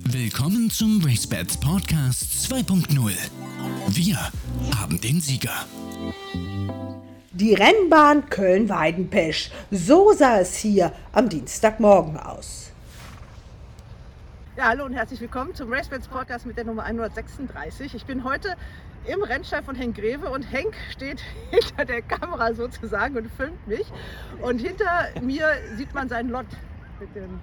Willkommen zum RaceBets Podcast 2.0. Wir haben den Sieger. Die Rennbahn Köln-Weidenpesch. So sah es hier am Dienstagmorgen aus. Ja, hallo und herzlich willkommen zum RaceBets Podcast mit der Nummer 136. Ich bin heute im Rennstall von Henk Greve und Henk steht hinter der Kamera sozusagen und filmt mich. Und hinter mir sieht man seinen Lot mit den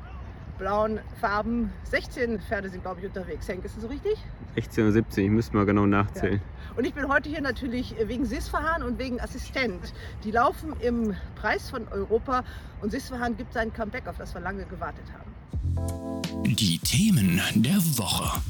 blauen Farben. 16 Pferde sind, glaube ich, unterwegs. Henk, ist das so richtig? 16 oder 17, ich müsste mal genau nachzählen. Ja. Und ich bin heute hier natürlich wegen Sisfahan und wegen Assistent. Die laufen im Preis von Europa und Sisfahan gibt sein Comeback, auf das wir lange gewartet haben. Die Themen der Woche.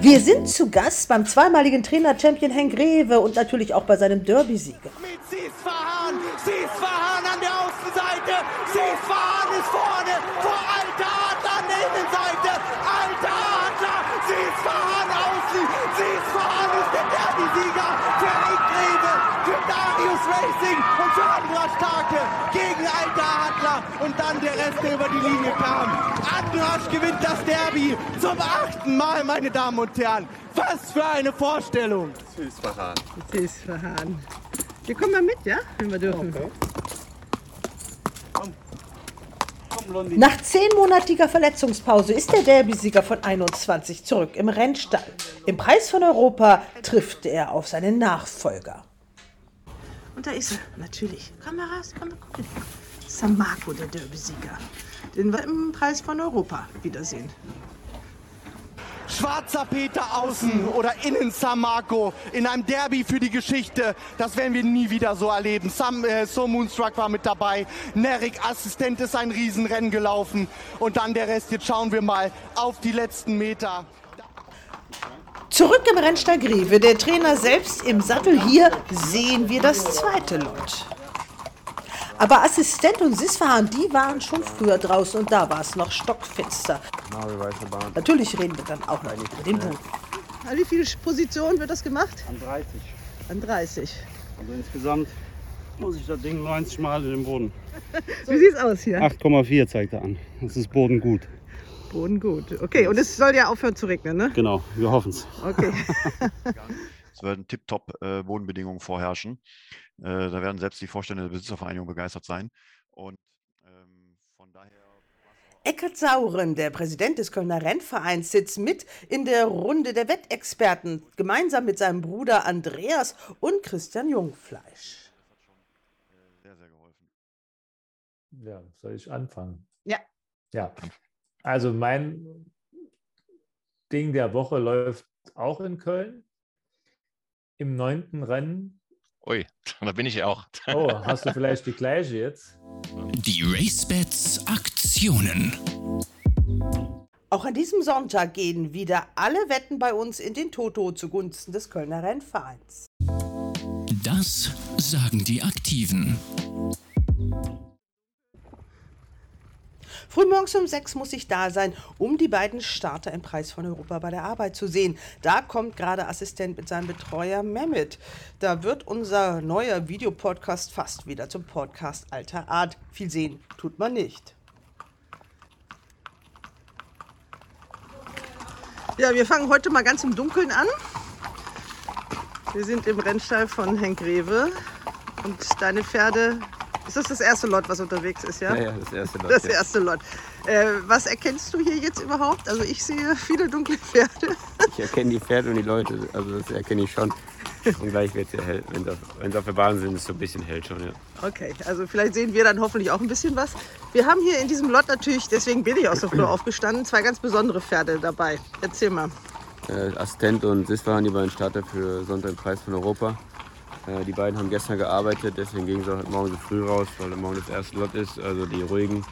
Wir sind zu Gast beim zweimaligen Trainer-Champion Henk Greve und natürlich auch bei seinem Derby-Sieger. Mit Sisfahan, Sisfahan an der Außenseite, Sisfahan ist vorne, vor Alter Adler an der Innenseite, Alter Adler, Sisfahan außen, Sisfahan ist der Derby-Sieger für Henk Greve, für Racing und für Andras Starke gegen Alter Adler und dann der Rest, der über die Linie kam. Andras gewinnt das Derby zum achten Mal, meine Damen und Herren. Was für eine Vorstellung! Süßverfahren. Sisfahan. Wir kommen mal mit, ja? Wenn wir dürfen. Nach zehnmonatiger Verletzungspause ist der Derby-Sieger von 21 zurück im Rennstall. Im Preis von Europa trifft er auf seinen Nachfolger. Und da ist er, natürlich. Kameras, komm mal gucken. Samako, der Derby-Sieger. Den wir im Preis von Europa wiedersehen. Schwarzer Peter außen oder innen Samako in einem Derby für die Geschichte. Das werden wir nie wieder so erleben. Sam, äh, so Moonstruck war mit dabei. Nerik Assistent ist ein Riesenrennen gelaufen. Und dann der Rest. Jetzt schauen wir mal auf die letzten Meter. Zurück im Rennstall Greve, der Trainer selbst im Sattel. Hier sehen wir das zweite Lot. Aber Assistent und Sisfahan, die waren schon früher draußen und da war es noch stockfinster. Natürlich reden wir dann auch noch über den Boden. An wie viele Positionen wird das gemacht? An 30. An 30. Also insgesamt muss ich das Ding 90 Mal in den Boden. Wie sieht's aus hier? 8,4 zeigt er an. Das ist Boden gut. Boden gut. Okay, und es soll ja aufhören zu regnen, ne? Genau, wir hoffen es. Okay. Es werden tiptop äh, Bodenbedingungen vorherrschen. Äh, da werden selbst die Vorstände der Besitzervereinigung begeistert sein. Und ähm, von daher. Eckert Sauren, der Präsident des Kölner Rennvereins, sitzt mit in der Runde der Wettexperten, gemeinsam mit seinem Bruder Andreas und Christian Jungfleisch. Sehr, sehr geholfen. Ja, soll ich anfangen? Ja. Ja, also mein Ding der Woche läuft auch in Köln. Im neunten Rennen. Ui, da bin ich ja auch. Oh, hast du vielleicht die gleiche jetzt? Die RaceBets Aktionen. Auch an diesem Sonntag gehen wieder alle Wetten bei uns in den Toto zugunsten des Kölner Rennvereins. Das sagen die Aktiven. Frühmorgens um sechs muss ich da sein, um die beiden Starter im Preis von Europa bei der Arbeit zu sehen. Da kommt gerade Assistent mit seinem Betreuer Mehmet. Da wird unser neuer Videopodcast fast wieder zum Podcast alter Art. Viel sehen tut man nicht. Ja, wir fangen heute mal ganz im Dunkeln an. Wir sind im Rennstall von Henk Greve. Und deine Pferde, ist das das erste Lot, was unterwegs ist, ja? Ja, ja, das erste Lot. Das ja. erste Lot. Äh, was erkennst du hier jetzt überhaupt? Also ich sehe viele dunkle Pferde. Ich erkenne die Pferde und die Leute, also das erkenne ich schon. Und gleich wird es ja hell. Wenn sie, auf, auf der Bahn sind, ist es so ein bisschen hell schon, ja. Okay, also vielleicht sehen wir dann hoffentlich auch ein bisschen was. Wir haben hier in diesem Lot natürlich, deswegen bin ich auch so früh aufgestanden, zwei ganz besondere Pferde dabei. Erzähl mal. Äh, Assistent und Sisfahan, die beiden Starter für Sonntag im Preis von Europa. Äh, die beiden haben gestern gearbeitet, deswegen gingen sie heute Morgen so früh raus, weil morgen das erste Lot ist, also die ruhigen.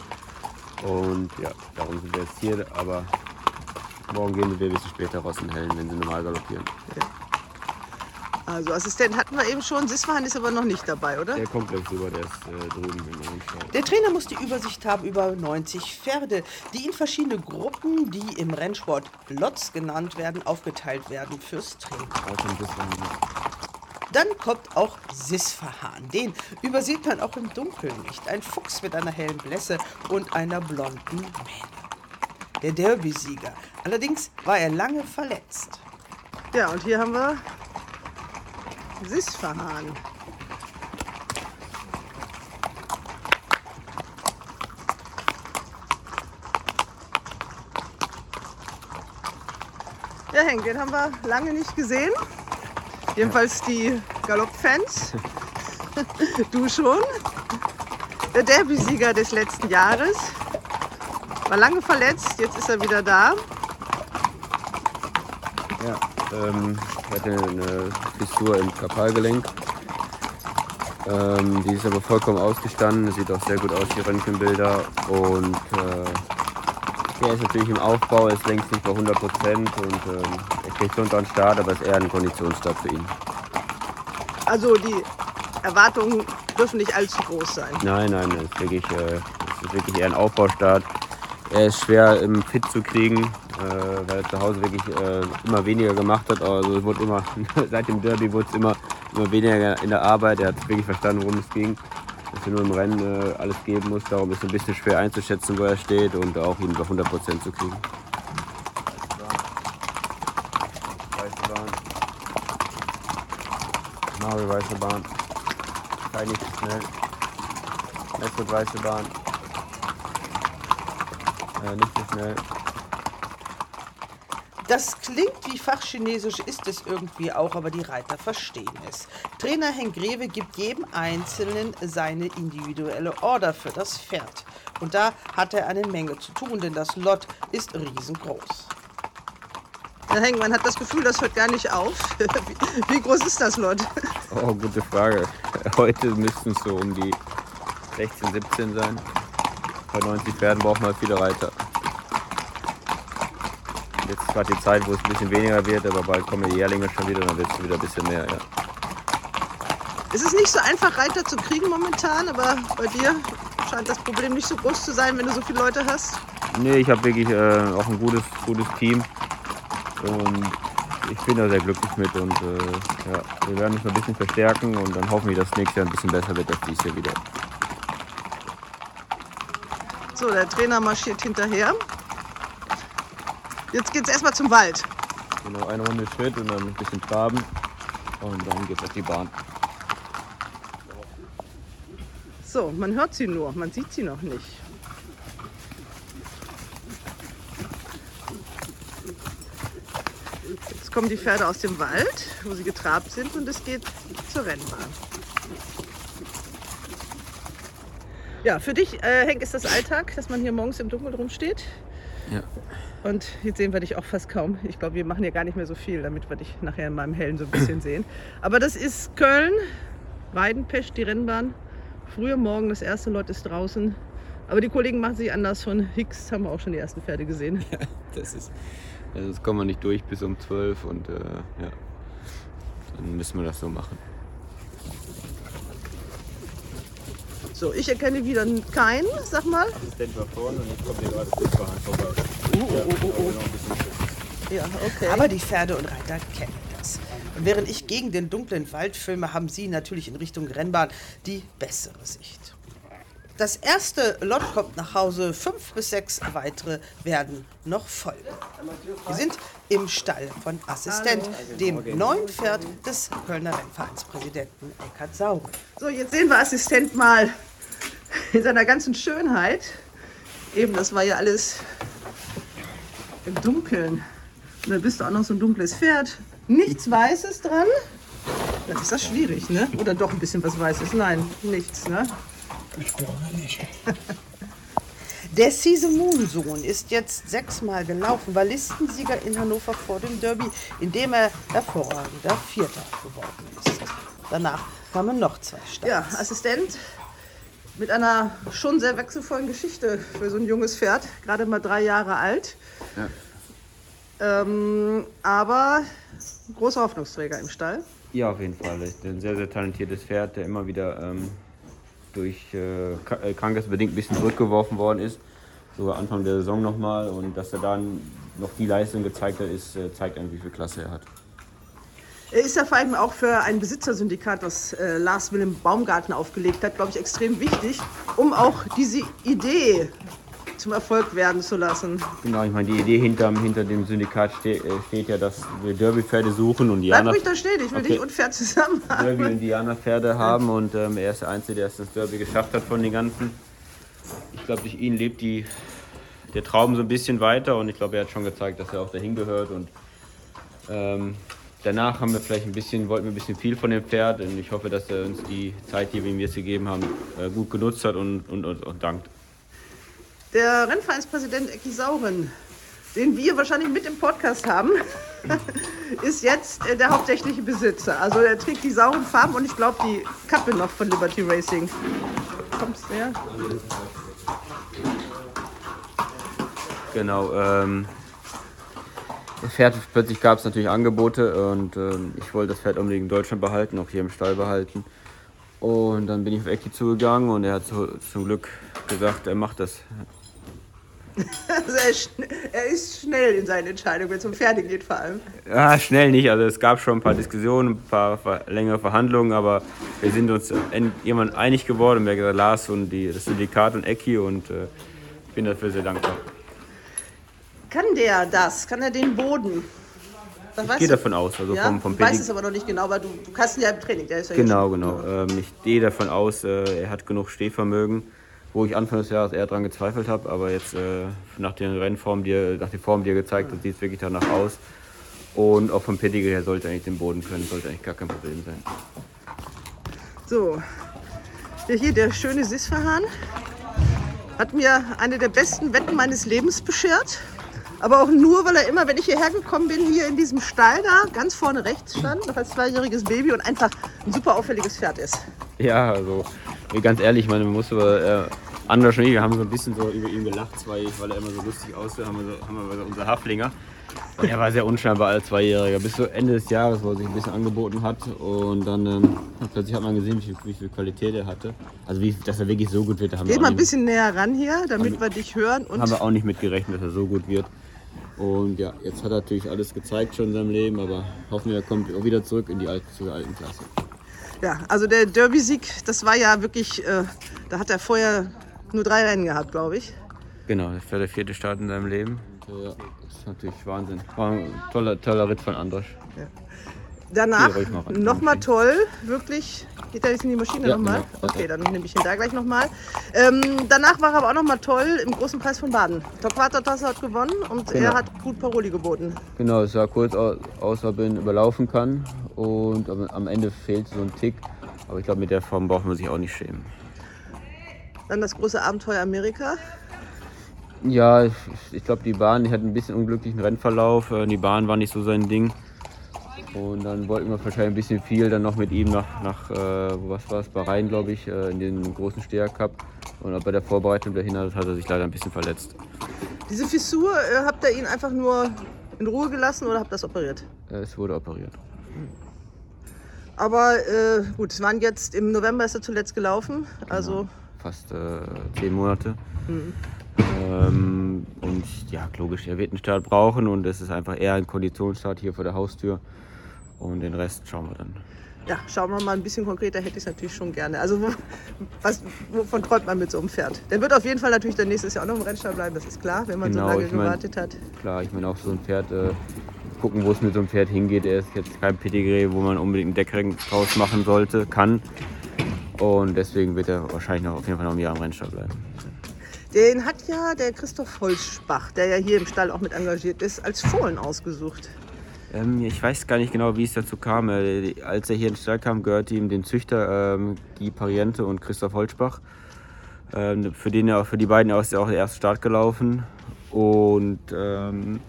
Und ja, darum sind wir jetzt hier, aber morgen gehen wir ein bisschen später raus in Hellen, wenn sie normal galoppieren. Also Assistent hatten wir eben schon, Sisfahan ist aber noch nicht dabei, oder? Der kommt gleich rüber, der ist äh, drüben im Rennstall. Der Trainer muss die Übersicht haben über 90 Pferde, die in verschiedene Gruppen, die im Rennsport Lots genannt werden, aufgeteilt werden fürs Training. Dann kommt auch Sisfahan. Den übersieht man auch im Dunkeln nicht. Ein Fuchs mit einer hellen Blässe und einer blonden Mähne. der Derby-Sieger. Allerdings war er lange verletzt. Ja, und hier haben wir Sisfahan. Ja, Henk, den haben wir lange nicht gesehen. Jedenfalls die Galopp-Fans. du schon. Der Derby-Sieger des letzten Jahres. War lange verletzt, jetzt ist er wieder da. Ja, ähm, ich hatte eine Fissur im Kapalgelenk. Ähm, die ist aber vollkommen ausgestanden. Sieht auch sehr gut aus, die Röntgenbilder. Und äh, er ist natürlich im Aufbau, ist längst nicht bei 100 Prozent und ähm, er kriegt Sonntag einen Start, aber ist eher ein Konditionsstart für ihn. Also die Erwartungen dürfen nicht allzu groß sein. Nein, nein, es ist wirklich, äh, es ist wirklich eher ein Aufbaustart. Er ist schwer im Fit zu kriegen, äh, weil er zu Hause wirklich äh, immer weniger gemacht hat. Also es wurde immer, seit dem Derby wurde es immer, immer weniger in der Arbeit. Er hat wirklich verstanden, worum es ging. Dass er nur im Rennen äh, alles geben muss. Darum ist es ein bisschen schwer einzuschätzen, wo er steht und auch ihn bei 100 Prozent zu kriegen. Weiße Bahn. Mario weiße Bahn. Sei nicht zu schnell. Messert weiße Bahn. Äh, nicht zu schnell. Das klingt wie Fachchinesisch, ist es irgendwie auch, aber die Reiter verstehen es. Trainer Henk Greve gibt jedem Einzelnen seine individuelle Order für das Pferd. Und da hat er eine Menge zu tun, denn das Lot ist riesengroß. Ja, Henk, man hat das Gefühl, das hört gar nicht auf. Wie, wie groß ist das Lot? Oh, gute Frage. Heute müssten es so um die 16, 17 sein. Bei 90 Pferden braucht man viele Reiter. Jetzt ist gerade die Zeit, wo es ein bisschen weniger wird, aber bald kommen die Jährlinge schon wieder, dann wird es wieder ein bisschen mehr. Ja. Es ist nicht so einfach, Reiter zu kriegen momentan, aber bei dir scheint das Problem nicht so groß zu sein, wenn du so viele Leute hast. Nee, ich habe wirklich äh, auch ein gutes, gutes Team und ich bin da sehr glücklich mit und äh, ja, wir werden uns noch ein bisschen verstärken und dann hoffen wir, dass nächstes Jahr ein bisschen besser wird als dieses Jahr wieder. So, der Trainer marschiert hinterher. Jetzt geht's erstmal zum Wald. Genau, eine Runde Schritt und dann ein bisschen traben und dann geht's auf die Bahn. So, man hört sie nur, man sieht sie noch nicht. Jetzt kommen die Pferde aus dem Wald, wo sie getrabt sind und es geht zur Rennbahn. Ja, für dich, äh, Henk, ist das Alltag, dass man hier morgens im Dunkeln rumsteht. Ja. Und jetzt sehen wir dich auch fast kaum. Ich glaube, wir machen hier gar nicht mehr so viel, damit wir dich nachher in meinem Hellen so ein bisschen sehen. Aber das ist Köln, Weidenpesch, die Rennbahn. Früher Morgen, das erste Lot ist draußen. Aber die Kollegen machen sich anders. Von Hicks haben wir auch schon die ersten Pferde gesehen. Das ist, also das kommen wir nicht durch bis um 12 und äh, ja, dann müssen wir das so machen. So, ich erkenne wieder keinen, sag mal. Assistent war vorne und jetzt kommt hier gerade vorbei. Oh, oh, oh, oh. Ja, okay. Aber die Pferde und Reiter kennen das. Und während ich gegen den dunklen Wald filme, haben sie natürlich in Richtung Rennbahn die bessere Sicht. Das erste Lot kommt nach Hause, fünf bis sechs weitere werden noch folgen. Wir sind im Stall von Assistent, dem neuen Pferd des Kölner Rennvereinspräsidenten Eckhard Sauer. So, jetzt sehen wir Assistent mal in seiner ganzen Schönheit. Eben, das war ja alles im Dunkeln. Und dann bist du auch noch so ein dunkles Pferd. Nichts Weißes dran. Das ist das schwierig, ne? Oder doch ein bisschen was Weißes? Nein, nichts, ne? Der Sisemun-Sohn ist jetzt sechsmal gelaufen, war Listensieger in Hannover vor dem Derby, in dem er hervorragender Vierter geworden ist. Danach kamen noch zwei Starts. Ja, Assistent mit einer schon sehr wechselvollen Geschichte für so ein junges Pferd, gerade mal drei Jahre alt. Ähm, aber großer Hoffnungsträger im Stall. Ja, auf jeden Fall. Ein sehr, sehr talentiertes Pferd, der immer wieder ähm, durch äh, äh, krankheitsbedingt ein bisschen zurückgeworfen worden ist. Sogar Anfang der Saison nochmal. Und dass er dann noch die Leistung gezeigt hat, ist, äh, zeigt eigentlich, wie viel Klasse er hat. Er ist ja vor allem auch für ein Besitzersyndikat, das äh, Lars Willem Baumgarten aufgelegt hat, glaube ich, extrem wichtig, um auch diese Idee zum Erfolg werden zu lassen. Genau, ich meine, die Idee hinter, hinter dem Syndikat ste äh, steht ja, dass wir Derby-Pferde suchen und Bleib Diana, ruhig da stehen, ich will Okay. dich unfair zusammen Derby haben. und Diana-Pferde haben und ähm, er ist der Einzige, der es das Derby geschafft hat von den ganzen. Ich glaube, durch ihn lebt die, der Traum so ein bisschen weiter und ich glaube, er hat schon gezeigt, dass er auch dahin gehört und ähm, danach haben wir vielleicht ein bisschen, wollten wir ein bisschen viel von dem Pferd und ich hoffe, dass er uns die Zeit, die wir ihm jetzt gegeben haben, äh, gut genutzt hat und, und, und, und dankt. Der Rennvereinspräsident Ecki Sauren, den wir wahrscheinlich mit im Podcast haben, ist jetzt äh, der hauptsächliche Besitzer. Also er trägt die sauren Farben und ich glaube die Kappe noch von Liberty Racing. Kommst du her? Genau. Ähm, Pferd, plötzlich gab es natürlich Angebote und ähm, ich wollte das Pferd unbedingt in Deutschland behalten, auch hier im Stall behalten. Und dann bin ich auf Ecki zugegangen und er hat zu, zum Glück gesagt, er macht das. Also er, ist schn- ist schnell in seinen Entscheidungen, wenn es um Pferde geht vor allem. Ja, schnell nicht. Also es gab schon ein paar Diskussionen, ein paar längere Verhandlungen, aber wir sind uns en- irgendwann einig geworden. Wir haben gesagt, Lars und die, das Syndikat und Ecki und äh, ich bin dafür sehr dankbar. Kann der das? Kann er den Boden? Das Ich gehe du- davon aus, also ja? vom, vom du weißt Pedi- es aber noch nicht genau, weil du, du kannst ihn ja im Training. Der ist ja Genau, genau. Ähm, ich gehe davon aus, äh, er hat genug Stehvermögen, wo ich Anfang des Jahres eher dran gezweifelt habe. Aber jetzt äh, nach den Rennformen, die er, nach der Form, die er gezeigt hat, sieht es wirklich danach aus. Und auch vom Pedigree her sollte er eigentlich den Boden können, sollte eigentlich gar kein Problem sein. So, ja, hier der schöne Sisverhahn hat mir eine der besten Wetten meines Lebens beschert. Aber auch nur, weil er immer, wenn ich hierher gekommen bin, hier in diesem Stall da ganz vorne rechts stand, noch als zweijähriges Baby und einfach ein super auffälliges Pferd ist. Ja, also ganz ehrlich, ich meine, man muss aber äh, Anders und ich, wir haben so ein bisschen so über ihn gelacht, zwei, weil er immer so lustig aussah, haben wir, so, haben wir so unser Haflinger. Und er war sehr unscheinbar als Zweijähriger, bis so Ende des Jahres, wo er sich ein bisschen angeboten hat. Und dann ähm, plötzlich hat man gesehen, wie viel, wie viel Qualität er hatte. Also wie, dass er wirklich so gut wird, haben, wir Geh auch, mal ein bisschen näher ran hier, damit wir dich hören. Und haben wir auch nicht mitgerechnet, dass er so gut wird. Und ja, jetzt hat er natürlich alles gezeigt schon in seinem Leben, aber hoffen wir, er kommt auch wieder zurück in die alte, zur alten Klasse. ja, also der Derby-Sieg, das war ja wirklich, äh, da hat er vorher nur drei Rennen gehabt, glaube ich. Genau, das war der vierte Start in seinem Leben. Ja, das ist natürlich Wahnsinn. War ein toller, toller Ritt von Androsch. Danach nochmal toll, wirklich. Geht er jetzt in die Maschine Ja, nochmal? genau. Okay, dann nehme ich ihn da gleich nochmal. Ähm, danach war er aber auch nochmal toll im großen Preis von Baden. Torquato-Tasse hat gewonnen und Genau. er hat gut Paroli geboten. Genau, es sah kurz aus, aus ob er ihn überlaufen kann. Und am, am Ende fehlt so ein Tick. Aber ich glaube, mit der Form braucht man sich auch nicht schämen. Dann das große Abenteuer Amerika. Ja, ich, ich glaube, die Bahn, die hat ein bisschen unglücklichen Rennverlauf. Äh, Die Bahn war nicht so sein Ding. Und dann wollten wir wahrscheinlich ein bisschen viel dann noch mit ihm nach, nach äh, was war es, Bahrain, glaube ich, äh, in den großen Steher Cup. Und bei der Vorbereitung dahin hat, er sich leider ein bisschen verletzt. Diese Fissur, äh, habt ihr ihn einfach nur in Ruhe gelassen oder habt ihr das operiert? Äh, Es wurde operiert. Aber äh, gut, es waren jetzt im November ist er zuletzt gelaufen. Also Fast äh, zehn Monate. Mhm. Ähm, und ja, logisch, er wird einen Start brauchen und es ist einfach eher ein Konditionsstart hier vor der Haustür. Und den Rest schauen wir dann. ja, schauen wir mal ein bisschen konkreter, hätte ich es natürlich schon gerne. Also wo, was, wovon träumt man mit so einem Pferd? Der wird auf jeden Fall natürlich dann nächstes Jahr auch noch im Rennstall bleiben, das ist klar, wenn man Genau, so lange ich mein- gewartet hat. Klar, ich meine auch so ein Pferd, äh, gucken, wo es mit so einem Pferd hingeht. Er ist jetzt kein Pedigree, wo man unbedingt einen Deckring draus machen sollte, kann. Und deswegen wird er wahrscheinlich noch auf jeden Fall noch ein Jahr im Rennstall bleiben. Den hat ja der Christoph Holzbach, der ja hier im Stall auch mit engagiert ist, als Fohlen ausgesucht. Ähm, ich weiß gar nicht genau, wie es dazu kam. Äh, als er hier in den Stall kam, gehörte ihm den Züchter ähm, Guy Pariente und Christoph Holzbach. Ähm, für, den für die beiden ist er auch der erste Start gelaufen. Und ähm,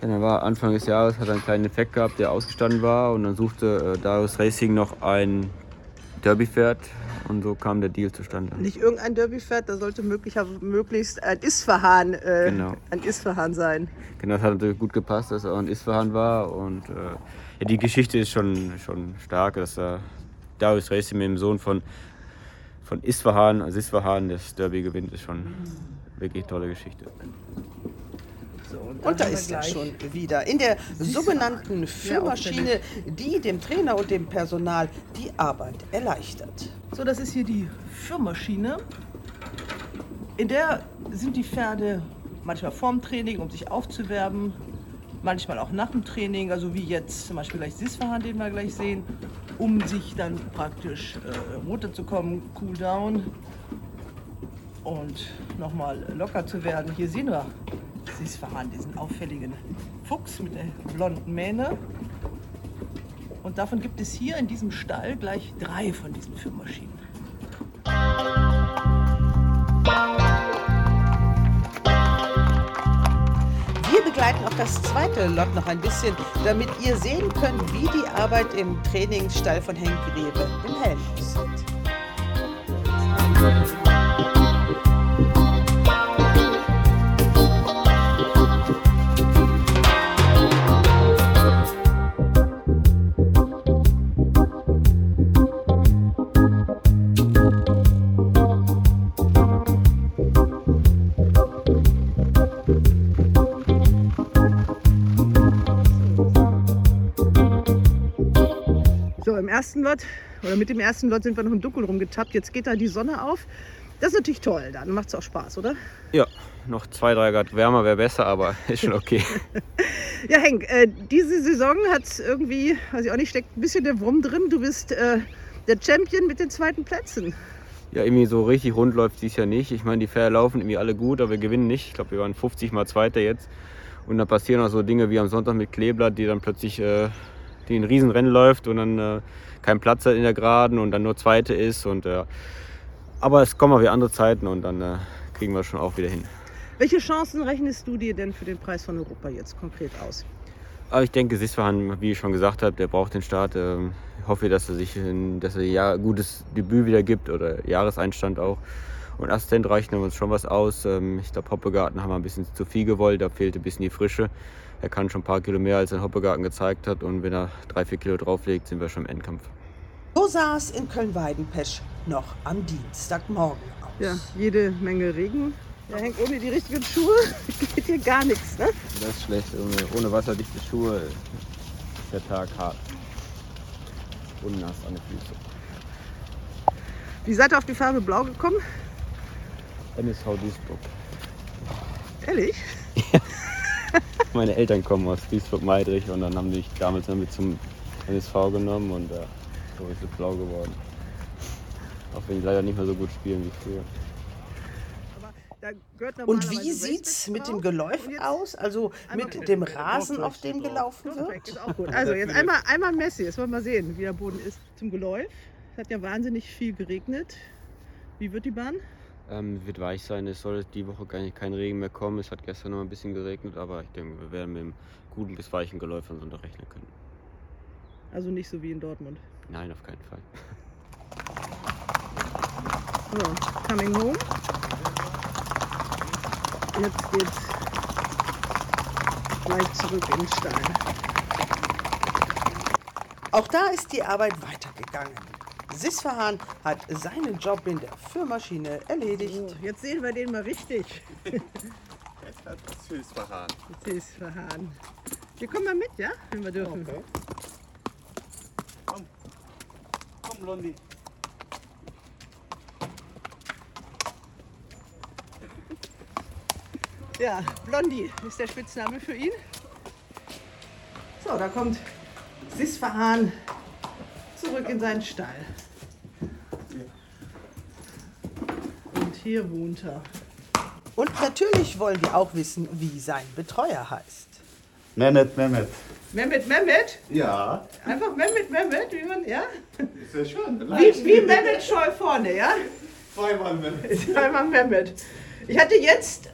dann war Anfang des Jahres, hat er einen kleinen Effekt gehabt, der ausgestanden war. Und dann suchte äh, Darius Racing noch ein Derby-Pferd. Und so kam der Deal zustande. Nicht irgendein Derby-Pferd, da sollte möglicher, möglichst ein Isfahan, äh, Genau. ein Isfahan sein. Genau, das hat natürlich gut gepasst, dass er auch in Isfahan war. Und äh, ja, die Geschichte ist schon, schon stark, dass er Darius Racing mit dem Sohn von, von Isfahan, also Isfahan, das Derby gewinnt, ist schon wirklich tolle Geschichte. Und da ist er schon wieder in der sogenannten Führmaschine, die dem Trainer und dem Personal die Arbeit erleichtert. So, das ist hier die Führmaschine. In der sind die Pferde manchmal vorm Training, um sich aufzuwärmen, manchmal auch nach dem Training, also wie jetzt zum Beispiel gleich Sisfahan, den wir gleich sehen, um sich dann praktisch äh, runterzukommen, cool down und nochmal locker zu werden. Hier sehen wir Sisfahan, diesen auffälligen Fuchs mit der blonden Mähne. Und davon gibt es hier in diesem Stall gleich drei von diesen Führmaschinen. Wir begleiten auch das zweite Lot noch ein bisschen, damit ihr sehen könnt, wie die Arbeit im Trainingsstall von Henk Grebe im Helm aussieht. Ersten Lot oder mit dem ersten Lot sind wir noch im Dunkeln rumgetappt. Jetzt geht da die Sonne auf. Das ist natürlich toll, dann macht es auch Spaß, oder? Ja, noch zwei, drei Grad wärmer wäre besser, aber ist schon okay. Ja, Henk, äh, diese Saison hat irgendwie, weiß ich auch nicht, steckt ein bisschen der Wurm drin. Du bist äh, der Champion mit den zweiten Plätzen. ja, irgendwie so richtig rund läuft dies Jahr nicht. Ich meine, die Pferde laufen irgendwie alle gut, aber wir gewinnen nicht. Ich glaube, wir waren 50 mal Zweiter jetzt. Und dann passieren auch so Dinge wie am Sonntag mit Kleeblatt, die dann plötzlich äh, die ein Riesenrennen läuft und dann keinen Platz hat in der Geraden und dann nur Zweite ist. Und, äh, aber es kommen auch wieder andere Zeiten und dann äh, kriegen wir schon auch wieder hin. Welche Chancen rechnest du dir denn für den Preis von Europa jetzt konkret aus? Aber ich denke, Sisfahan, wie ich schon gesagt habe, der braucht den Start. Ähm, Ich hoffe, dass er sich ein, dass er ja gutes Debüt wieder gibt oder Jahreseinstand auch. Und Assistent reichen uns schon was aus. Ähm, Ich glaube, Hoppegarten haben wir ein bisschen zu viel gewollt, da fehlte ein bisschen die Frische. Er kann schon ein paar Kilo mehr, als er in Hoppegarten gezeigt hat. Und wenn er drei, vier Kilo drauflegt, sind wir schon im Endkampf. So sah es in Köln-Weidenpesch noch am Dienstagmorgen aus. Ja, jede Menge Regen. Ja, Henk, ohne die richtigen Schuhe geht hier gar nichts, ne? Das ist schlecht. Ohne, ohne wasserdichte Schuhe ist der Tag hart. Und nass an den Füßen. Wie seid ihr auf die Farbe Blau gekommen? NSV Duisburg. Ehrlich? Meine Eltern kommen aus Duisburg-Meidrich und dann haben die mich damals dann mit zum NSV genommen und äh, so ist es blau geworden. Auch wenn die leider nicht mehr so gut spielen wie früher. Und wie sieht's mit dem. Geläuf aus? Also mit dem Rasen, auf dem gelaufen wird? Also jetzt einmal, einmal Messi, jetzt wollen wir mal sehen, wie der Boden ist. Zum Geläuf. Es hat ja wahnsinnig viel geregnet. Wie wird die Bahn? Ähm, wird weich sein, es soll die Woche gar nicht, kein Regen mehr kommen. Es hat gestern noch ein bisschen geregnet, aber ich denke, wir werden mit einem guten bis weichen Geläuf am Sonntag rechnen können. Also nicht so wie in Dortmund. Nein, auf keinen Fall. So, coming home. Jetzt geht's gleich zurück in den Stall. Auch da ist die Arbeit weitergegangen. Sisfahan hat seinen Job in der Führmaschine erledigt. So, jetzt sehen wir den mal richtig. Jetzt hat ist verharren. Wir kommen mal mit, ja? Wenn wir dürfen. Komm, Blondie. Ja, Blondie ist der Spitzname für ihn. So, da kommt Sisfahan zurück in seinen Stall. Und hier wohnt er. Und natürlich wollen wir auch wissen, wie sein Betreuer heißt. Mehmet, Mehmet. Mehmet Mehmet? Ja, Einfach Mehmet Mehmet, wie man, ja? ist ja schon. Wie, wie Mehmet Scholl vorne, ja? Zweimal Mehmet. Einmal Mehmet. Ich hatte jetzt,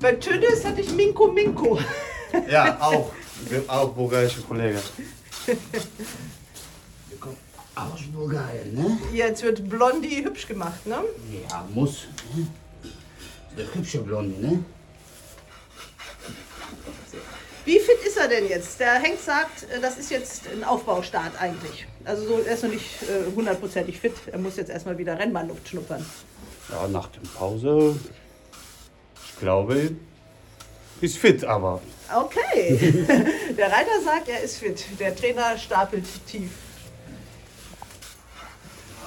bei Tönnes hatte ich Minko Minko. Ja, auch. Auch bulgarische Kollege. Kommen aus Bulgarien, ne? Jetzt wird Blondie hübsch gemacht, ne? Ja, muss. Ne? Der hübsche Blondie, ne? Wie fit ist er denn jetzt? Der Henk sagt, äh, das ist jetzt ein Aufbaustart eigentlich. Also so, er ist noch nicht äh, hundertprozentig fit. Er muss jetzt erstmal wieder Rennbahnluft schnuppern. Ja, nach der Pause, ich glaube, ist fit, aber Okay. Der Reiter sagt, er ist fit. Der Trainer stapelt tief.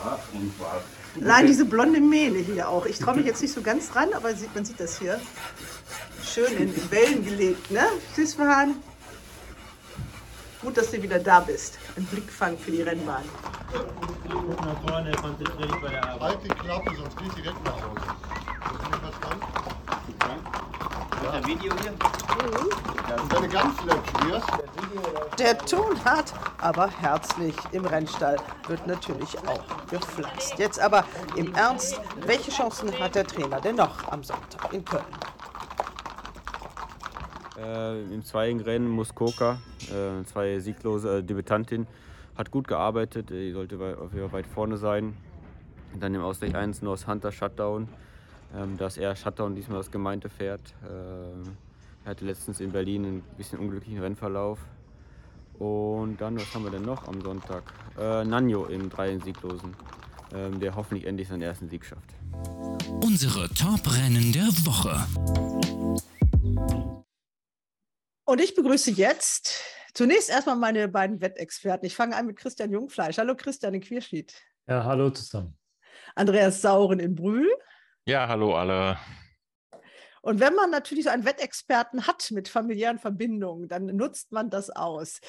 Ja, und war Nein, diese blonde Mähne hier auch. Ich traue mich jetzt nicht so ganz dran, aber sieht, man sieht das hier. Schön in Wellen gelegt, ne? Süßverhahn. Gut, dass du wieder da bist. Ein Blickfang für die Rennbahn. Nach vorne, konzentriere dich bei der Arbeit. Halt die Klappe, sonst geht direkt nach Hause. Ein Video hier? Wenn du ganz. Der Ton hart, aber herzlich im Rennstall wird natürlich auch gepflanzt. Jetzt aber im Ernst, welche Chancen hat der Trainer denn noch am Sonntag in Köln? Äh, Im zweiten Rennen Muskoka, äh, zwei sieglose äh, Debütantin, hat gut gearbeitet, die sollte wei auf jeden Fall weit vorne sein. Dann im Ausgleich 1 nur aus Hunter Shutdown. Ähm, da ist eher Shutdown diesmal das gemeinte Pferd. Äh, er hatte letztens in Berlin einen bisschen unglücklichen Rennverlauf. Und dann, was haben wir denn noch am Sonntag? Äh, Nanjo im dreien Sieglosen, ähm, der hoffentlich endlich seinen ersten Sieg schafft. Unsere Top-Rennen der Woche. Und ich begrüße jetzt zunächst erstmal meine beiden Wettexperten. Ich fange an mit Christian Jungfleisch. Hallo Christian in Quierschied. Ja, hallo zusammen. Andreas Sauren in Brühl. Ja, hallo alle. Und wenn man natürlich so einen Wettexperten hat mit familiären Verbindungen, dann nutzt man das aus.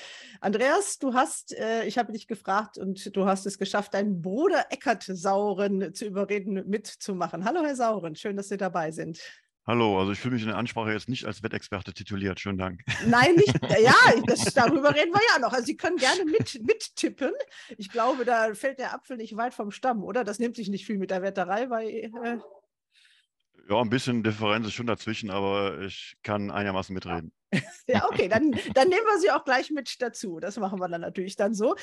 Andreas, du hast, äh, ich habe dich gefragt und du hast es geschafft, deinen Bruder Eckert Sauren zu überreden, mitzumachen. Hallo, Herr Sauren, schön, dass Sie dabei sind. Hallo, also ich fühle mich in der Ansprache jetzt nicht als Wettexperte tituliert. Schönen Dank. Nein, nicht. Ja, das, darüber reden wir ja noch. Also Sie können gerne mit, mittippen. Ich glaube, da fällt der Apfel nicht weit vom Stamm, oder? Das nimmt sich nicht viel mit der Wetterei bei. Äh ja, ein bisschen Differenz ist schon dazwischen, aber ich kann einigermaßen mitreden. Ja, okay, dann, dann nehmen wir sie auch gleich mit dazu. Das machen wir dann natürlich dann so.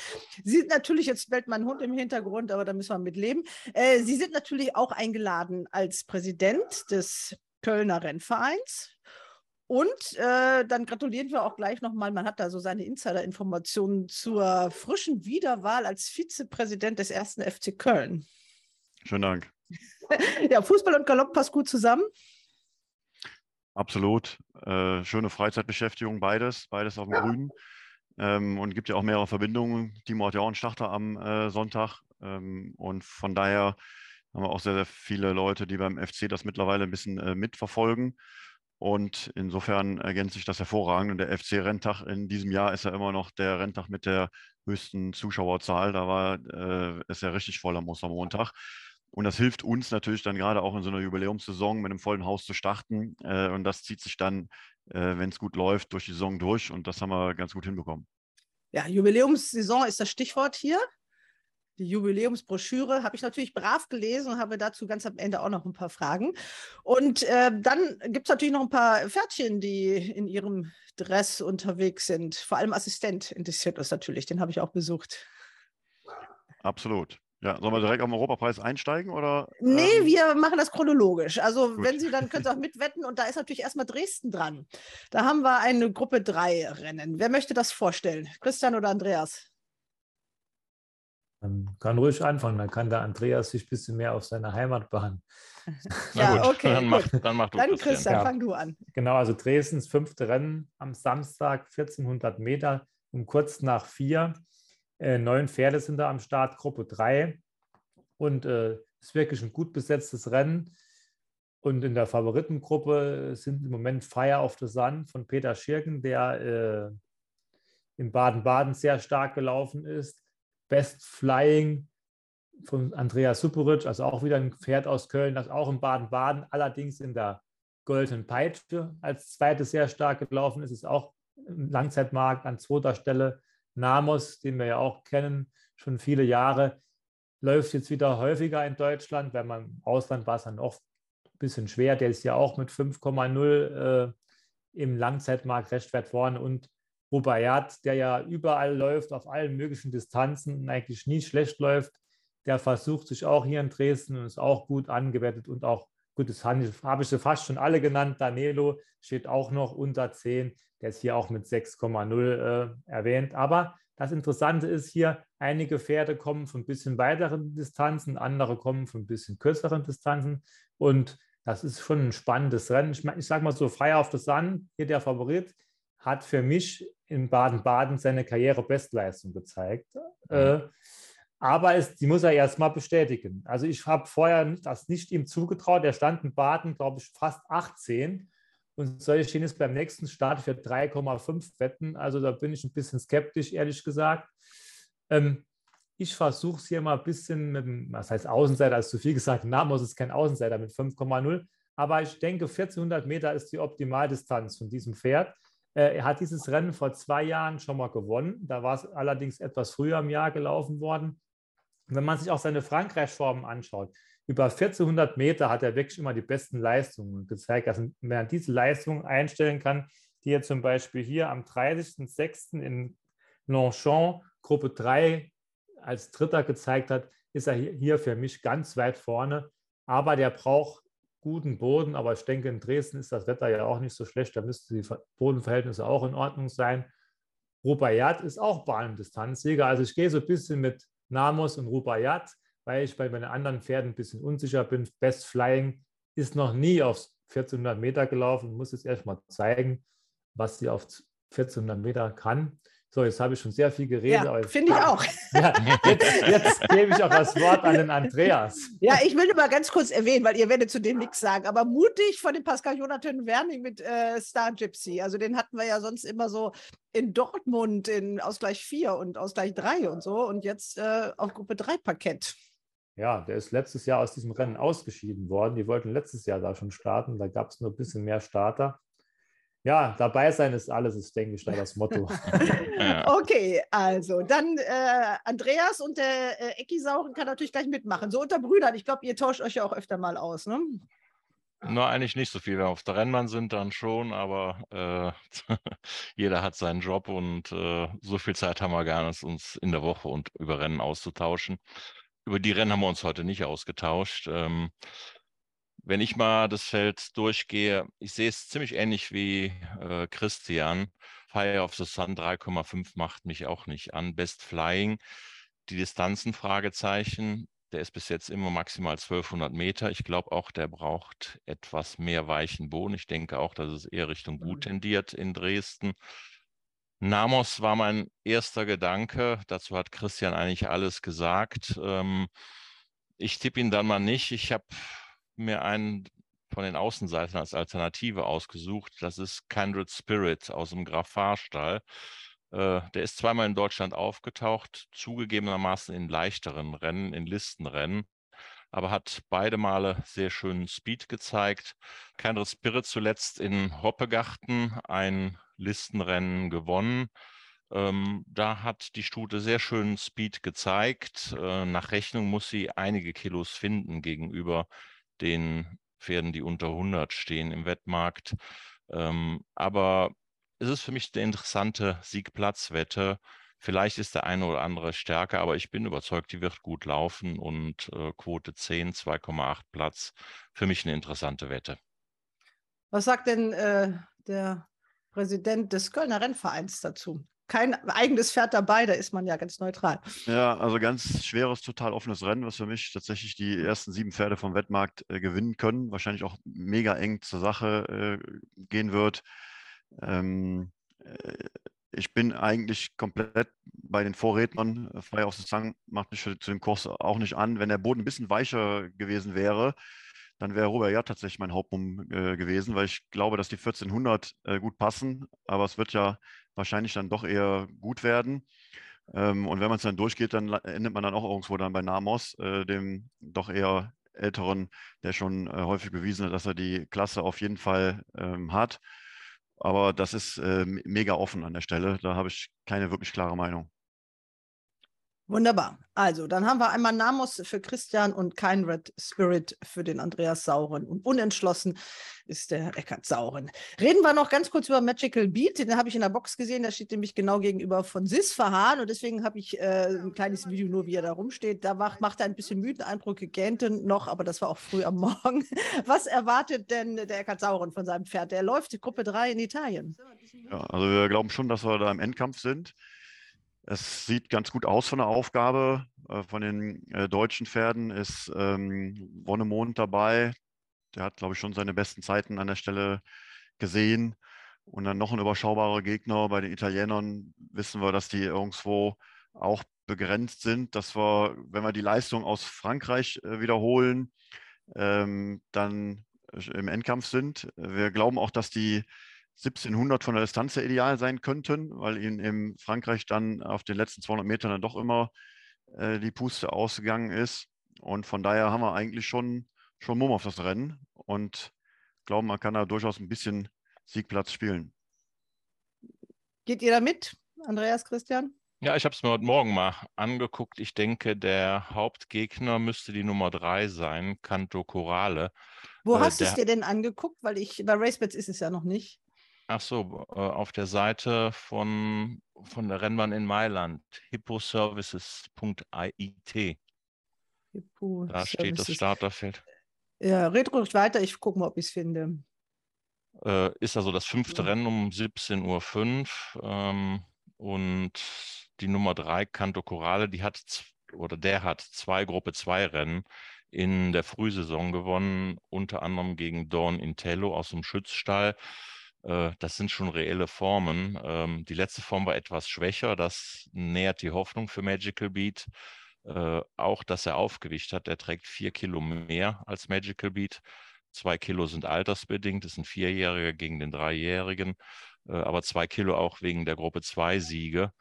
Sie sind natürlich, jetzt bellt mein Hund im Hintergrund, aber da müssen wir mit leben. Äh, Sie sind natürlich auch eingeladen als Präsident des Kölner Rennvereins. Und äh, dann gratulieren wir auch gleich nochmal. Man hat da so seine Insider-Informationen zur frischen Wiederwahl als Vizepräsident des ersten FC Köln. Schönen Dank. ja, Fußball und Galopp passt gut zusammen. Absolut. Äh, schöne Freizeitbeschäftigung, beides, beides auf dem Grünen. Ähm, und gibt ja auch mehrere Verbindungen. Timo hat ja auch einen Starter am äh, Sonntag. Ähm, und von daher haben wir auch sehr, sehr viele Leute, die beim FC das mittlerweile ein bisschen äh, mitverfolgen. Und insofern ergänzt sich das hervorragend. Und der FC-Renntag in diesem Jahr ist ja immer noch der Renntag mit der höchsten Zuschauerzahl. Da war äh, es ja richtig voll am Ostermontag. Und das hilft uns natürlich dann gerade auch in so einer Jubiläumssaison mit einem vollen Haus zu starten. Äh, und das zieht sich dann, äh, wenn es gut läuft, durch die Saison durch. Und das haben wir ganz gut hinbekommen. Ja, Jubiläumssaison ist das Stichwort hier. Die Jubiläumsbroschüre habe ich natürlich brav gelesen und habe dazu ganz am Ende auch noch ein paar Fragen. Und äh, dann gibt es natürlich noch ein paar Pferdchen, die in ihrem Dress unterwegs sind. Vor allem Assistent interessiert uns natürlich, den habe ich auch besucht. Absolut. Ja, sollen wir direkt am Europapreis einsteigen oder? Nee, ähm? wir machen das chronologisch. Also Gut. wenn Sie, dann können Sie auch mitwetten und da ist natürlich erstmal Dresden dran. Da haben wir eine Gruppe 3 Rennen. Wer möchte das vorstellen? Christian oder Andreas? Man kann ruhig anfangen, dann kann der Andreas sich ein bisschen mehr auf seine Heimatbahn. ja, gut, okay. Dann mach, dann mach du Dann Christian, ja. fang du an. Genau, also Dresdens fünfte Rennen am Samstag, 1400 Meter, um kurz nach vier. Äh, neun Pferde sind da am Start, Gruppe 3. Und es äh, ist wirklich ein gut besetztes Rennen. Und in der Favoritengruppe sind im Moment Fire of the Sun von Peter Schirken, der äh, in Baden-Baden sehr stark gelaufen ist. Best Flying von Andreas Superic, also auch wieder ein Pferd aus Köln, das auch in Baden-Baden, allerdings in der Golden Peitsche als zweites sehr stark gelaufen ist, ist auch im Langzeitmarkt an zweiter Stelle. Namos, den wir ja auch kennen, schon viele Jahre, läuft jetzt wieder häufiger in Deutschland. Wenn man im Ausland war es dann oft ein bisschen schwer. Der ist ja auch mit 5,0 äh, im Langzeitmarkt recht vorne und Rubayat, der ja überall läuft, auf allen möglichen Distanzen eigentlich nie schlecht läuft, der versucht sich auch hier in Dresden und ist auch gut angewertet und auch gut, das habe ich fast schon alle genannt. Danilo steht auch noch unter 10, der ist hier auch mit 6,0 äh, erwähnt. Aber das Interessante ist hier, einige Pferde kommen von ein bisschen weiteren Distanzen, andere kommen von ein bisschen kürzeren Distanzen und das ist schon ein spannendes Rennen. Ich, ich sage mal so, Fire of the Sun, hier der Favorit, hat für mich in Baden-Baden seine Karrierebestleistung gezeigt. Mhm. Äh, Aber es, die muss er erstmal bestätigen. Also ich habe vorher das nicht ihm zugetraut. Er stand in Baden, glaube ich, fast 18 und solche stehen jetzt beim nächsten Start für 3,5 wetten. Also da bin ich ein bisschen skeptisch, ehrlich gesagt. Ähm, ich versuche es hier mal ein bisschen mit dem, was heißt Außenseiter, ist zu viel gesagt, Namos ist kein Außenseiter mit 5,0. Aber ich denke, 1400 Meter ist die Optimaldistanz von diesem Pferd. Äh, er hat dieses Rennen vor zwei Jahren schon mal gewonnen. Da war es allerdings etwas früher im Jahr gelaufen worden. Wenn man sich auch seine Frankreich-Formen anschaut, über 1400 Meter hat er wirklich immer die besten Leistungen gezeigt. Also wenn er diese Leistungen einstellen kann, die er zum Beispiel hier am 30.06. in Longchamp Gruppe 3 als Dritter gezeigt hat, ist er hier für mich ganz weit vorne. Aber der braucht guten Boden. Aber ich denke, in Dresden ist das Wetter ja auch nicht so schlecht. Da müssten die Bodenverhältnisse auch in Ordnung sein. Rubayat ist auch Bahndistanzsieger. Also ich gehe so ein bisschen mit Namos und Rubayat weil ich bei meinen anderen Pferden ein bisschen unsicher bin. Best Flying ist noch nie auf 1400 Meter gelaufen, muss jetzt erst mal zeigen, was sie auf 1400 Meter kann. So, jetzt habe ich schon sehr viel geredet. Ja, finde ich auch. Ja, jetzt, jetzt, gebe ich auch das Wort an den Andreas. Ja, ich will nur mal ganz kurz erwähnen, weil ihr werdet zu dem nichts sagen, aber mutig von dem Pascal Jonathan Werning mit äh, Star Gypsy. Also den hatten wir ja sonst immer so in Dortmund in Ausgleich 4 und Ausgleich 3 und so und jetzt äh, auf Gruppe 3 Parkett. Ja, der ist letztes Jahr aus diesem Rennen ausgeschieden worden. Die wollten letztes Jahr da schon starten. Da gab es nur ein bisschen mehr Starter. Ja, dabei sein ist alles, ist, denke ich, da das Motto. okay, also dann äh, Andreas und der äh, Ecki-Sauren kann natürlich gleich mitmachen. So unter Brüdern. Ich glaube, ihr tauscht euch ja auch öfter mal aus, ne? Nur eigentlich nicht so viel. Wenn wir auf der Rennbahn sind, dann schon, aber äh, jeder hat seinen Job und äh, so viel Zeit haben wir gar nicht, uns in der Woche und über Rennen auszutauschen über die Rennen haben wir uns heute nicht ausgetauscht. Ähm, wenn ich mal das Feld durchgehe, ich sehe es ziemlich ähnlich wie äh, Christian. Fire of the Sun 3,5 macht mich auch nicht an. Best Flying, die Distanzen, Fragezeichen. Der ist bis jetzt immer maximal 1200 Meter. Ich glaube auch, der braucht etwas mehr weichen Boden. Ich denke auch, dass es eher Richtung gut mhm. tendiert in Dresden. Namos war mein erster Gedanke. Dazu hat Christian eigentlich alles gesagt. Ähm, ich tippe ihn dann mal nicht. Ich habe mir einen von den Außenseitern als Alternative ausgesucht. Das ist Kindred Spirit aus dem Graf-Fahrstall. Äh, der ist zweimal in Deutschland aufgetaucht, zugegebenermaßen in leichteren Rennen, in Listenrennen, aber hat beide Male sehr schönen Speed gezeigt. Kindred Spirit zuletzt in Hoppegarten, ein Listenrennen gewonnen. Ähm, da hat die Stute sehr schön Speed gezeigt. Äh, nach Rechnung muss sie einige Kilos finden gegenüber den Pferden, die unter 100 stehen im Wettmarkt. Ähm, aber es ist für mich eine interessante Siegplatzwette. Vielleicht ist der eine oder andere stärker, aber ich bin überzeugt, die wird gut laufen und äh, Quote 10, 2,8 Platz. Für mich eine interessante Wette. Was sagt denn äh, der Präsident des Kölner Rennvereins dazu. Kein eigenes Pferd dabei, da ist man ja ganz neutral. Ja, also ganz schweres, total offenes Rennen, was für mich tatsächlich die ersten sieben Pferde vom Wettmarkt äh, gewinnen können. Wahrscheinlich auch mega eng zur Sache äh, gehen wird. Ähm, äh, ich bin eigentlich komplett bei den Vorrednern. Fire of the Sun macht mich für, zu dem Kurs auch nicht an. Wenn der Boden ein bisschen weicher gewesen wäre, dann wäre Robert ja tatsächlich mein Hauptmumm äh, gewesen, weil ich glaube, dass die 1400 äh, gut passen, aber es wird ja wahrscheinlich dann doch eher gut werden. Ähm, und wenn man es dann durchgeht, dann endet man dann auch irgendwo dann bei Namos, äh, dem doch eher älteren, der schon äh, häufig bewiesen hat, dass er die Klasse auf jeden Fall ähm, hat. Aber das ist äh, mega offen an der Stelle. Da habe ich keine wirklich klare Meinung. Wunderbar. Also, dann haben wir einmal Namos für Christian und kein Red Spirit für den Andreas Sauren. Und unentschlossen ist der Eckart Sauren. Reden wir noch ganz kurz über Magical Beat. Den habe ich in der Box gesehen. Der steht nämlich genau gegenüber von Sis Verhahn. Und deswegen habe ich äh, ein kleines Video nur, wie er da rumsteht. Da macht, macht er ein bisschen müden Eindruck, gähnte noch, aber das war auch früh am Morgen. Was erwartet denn der Eckart Sauren von seinem Pferd? Der läuft die Gruppe 3 in Italien. Ja, also wir glauben schon, dass wir da im Endkampf sind. Es sieht ganz gut aus von der Aufgabe. Äh, von den äh, deutschen Pferden ist ähm, Wonnemond dabei. Der hat, glaube ich, schon seine besten Zeiten an der Stelle gesehen. Und dann noch ein überschaubarer Gegner. Bei den Italienern wissen wir, dass die irgendwo auch begrenzt sind, dass wir, wenn wir die Leistung aus Frankreich äh, wiederholen, ähm, dann im Endkampf sind. Wir glauben auch, dass die 1700 von der Distanz her ideal sein könnten, weil ihnen in Frankreich dann auf den letzten 200 Metern dann doch immer äh, die Puste ausgegangen ist. Und von daher haben wir eigentlich schon, schon Mumm auf das Rennen und glauben, man kann da durchaus ein bisschen Siegplatz spielen. Geht ihr da mit, Andreas, Christian? Ja, ich habe es mir heute Morgen mal angeguckt. Ich denke, der Hauptgegner müsste die Nummer drei sein, Canto Corale. Wo äh, hast du es dir denn angeguckt? Weil ich, bei RaceBets ist es ja noch nicht. Ach so, äh, auf der Seite von, von der Rennbahn in Mailand, hipposervices.it. Hippo da steht das Starterfeld. Ja, red ruhig weiter, ich gucke mal, ob ich es finde. Äh, ist also das fünfte ja. Rennen um 17.05 Uhr. Ähm, und die Nummer drei, Canto Corale, die hat oder der hat zwei Gruppe 2 Rennen in der Frühsaison gewonnen, unter anderem gegen Dawn Intello aus dem Schützstall. Äh, das sind schon reelle Formen. Ähm, die letzte Form war etwas schwächer. Das nähert die Hoffnung für Magical Beat. Äh, auch, dass er Aufgewicht hat. Er trägt vier Kilo mehr als Magical Beat. Zwei Kilo sind altersbedingt. Das ist ein Vierjähriger gegen den Dreijährigen. Äh, aber zwei Kilo auch wegen der Gruppe 2 Siege.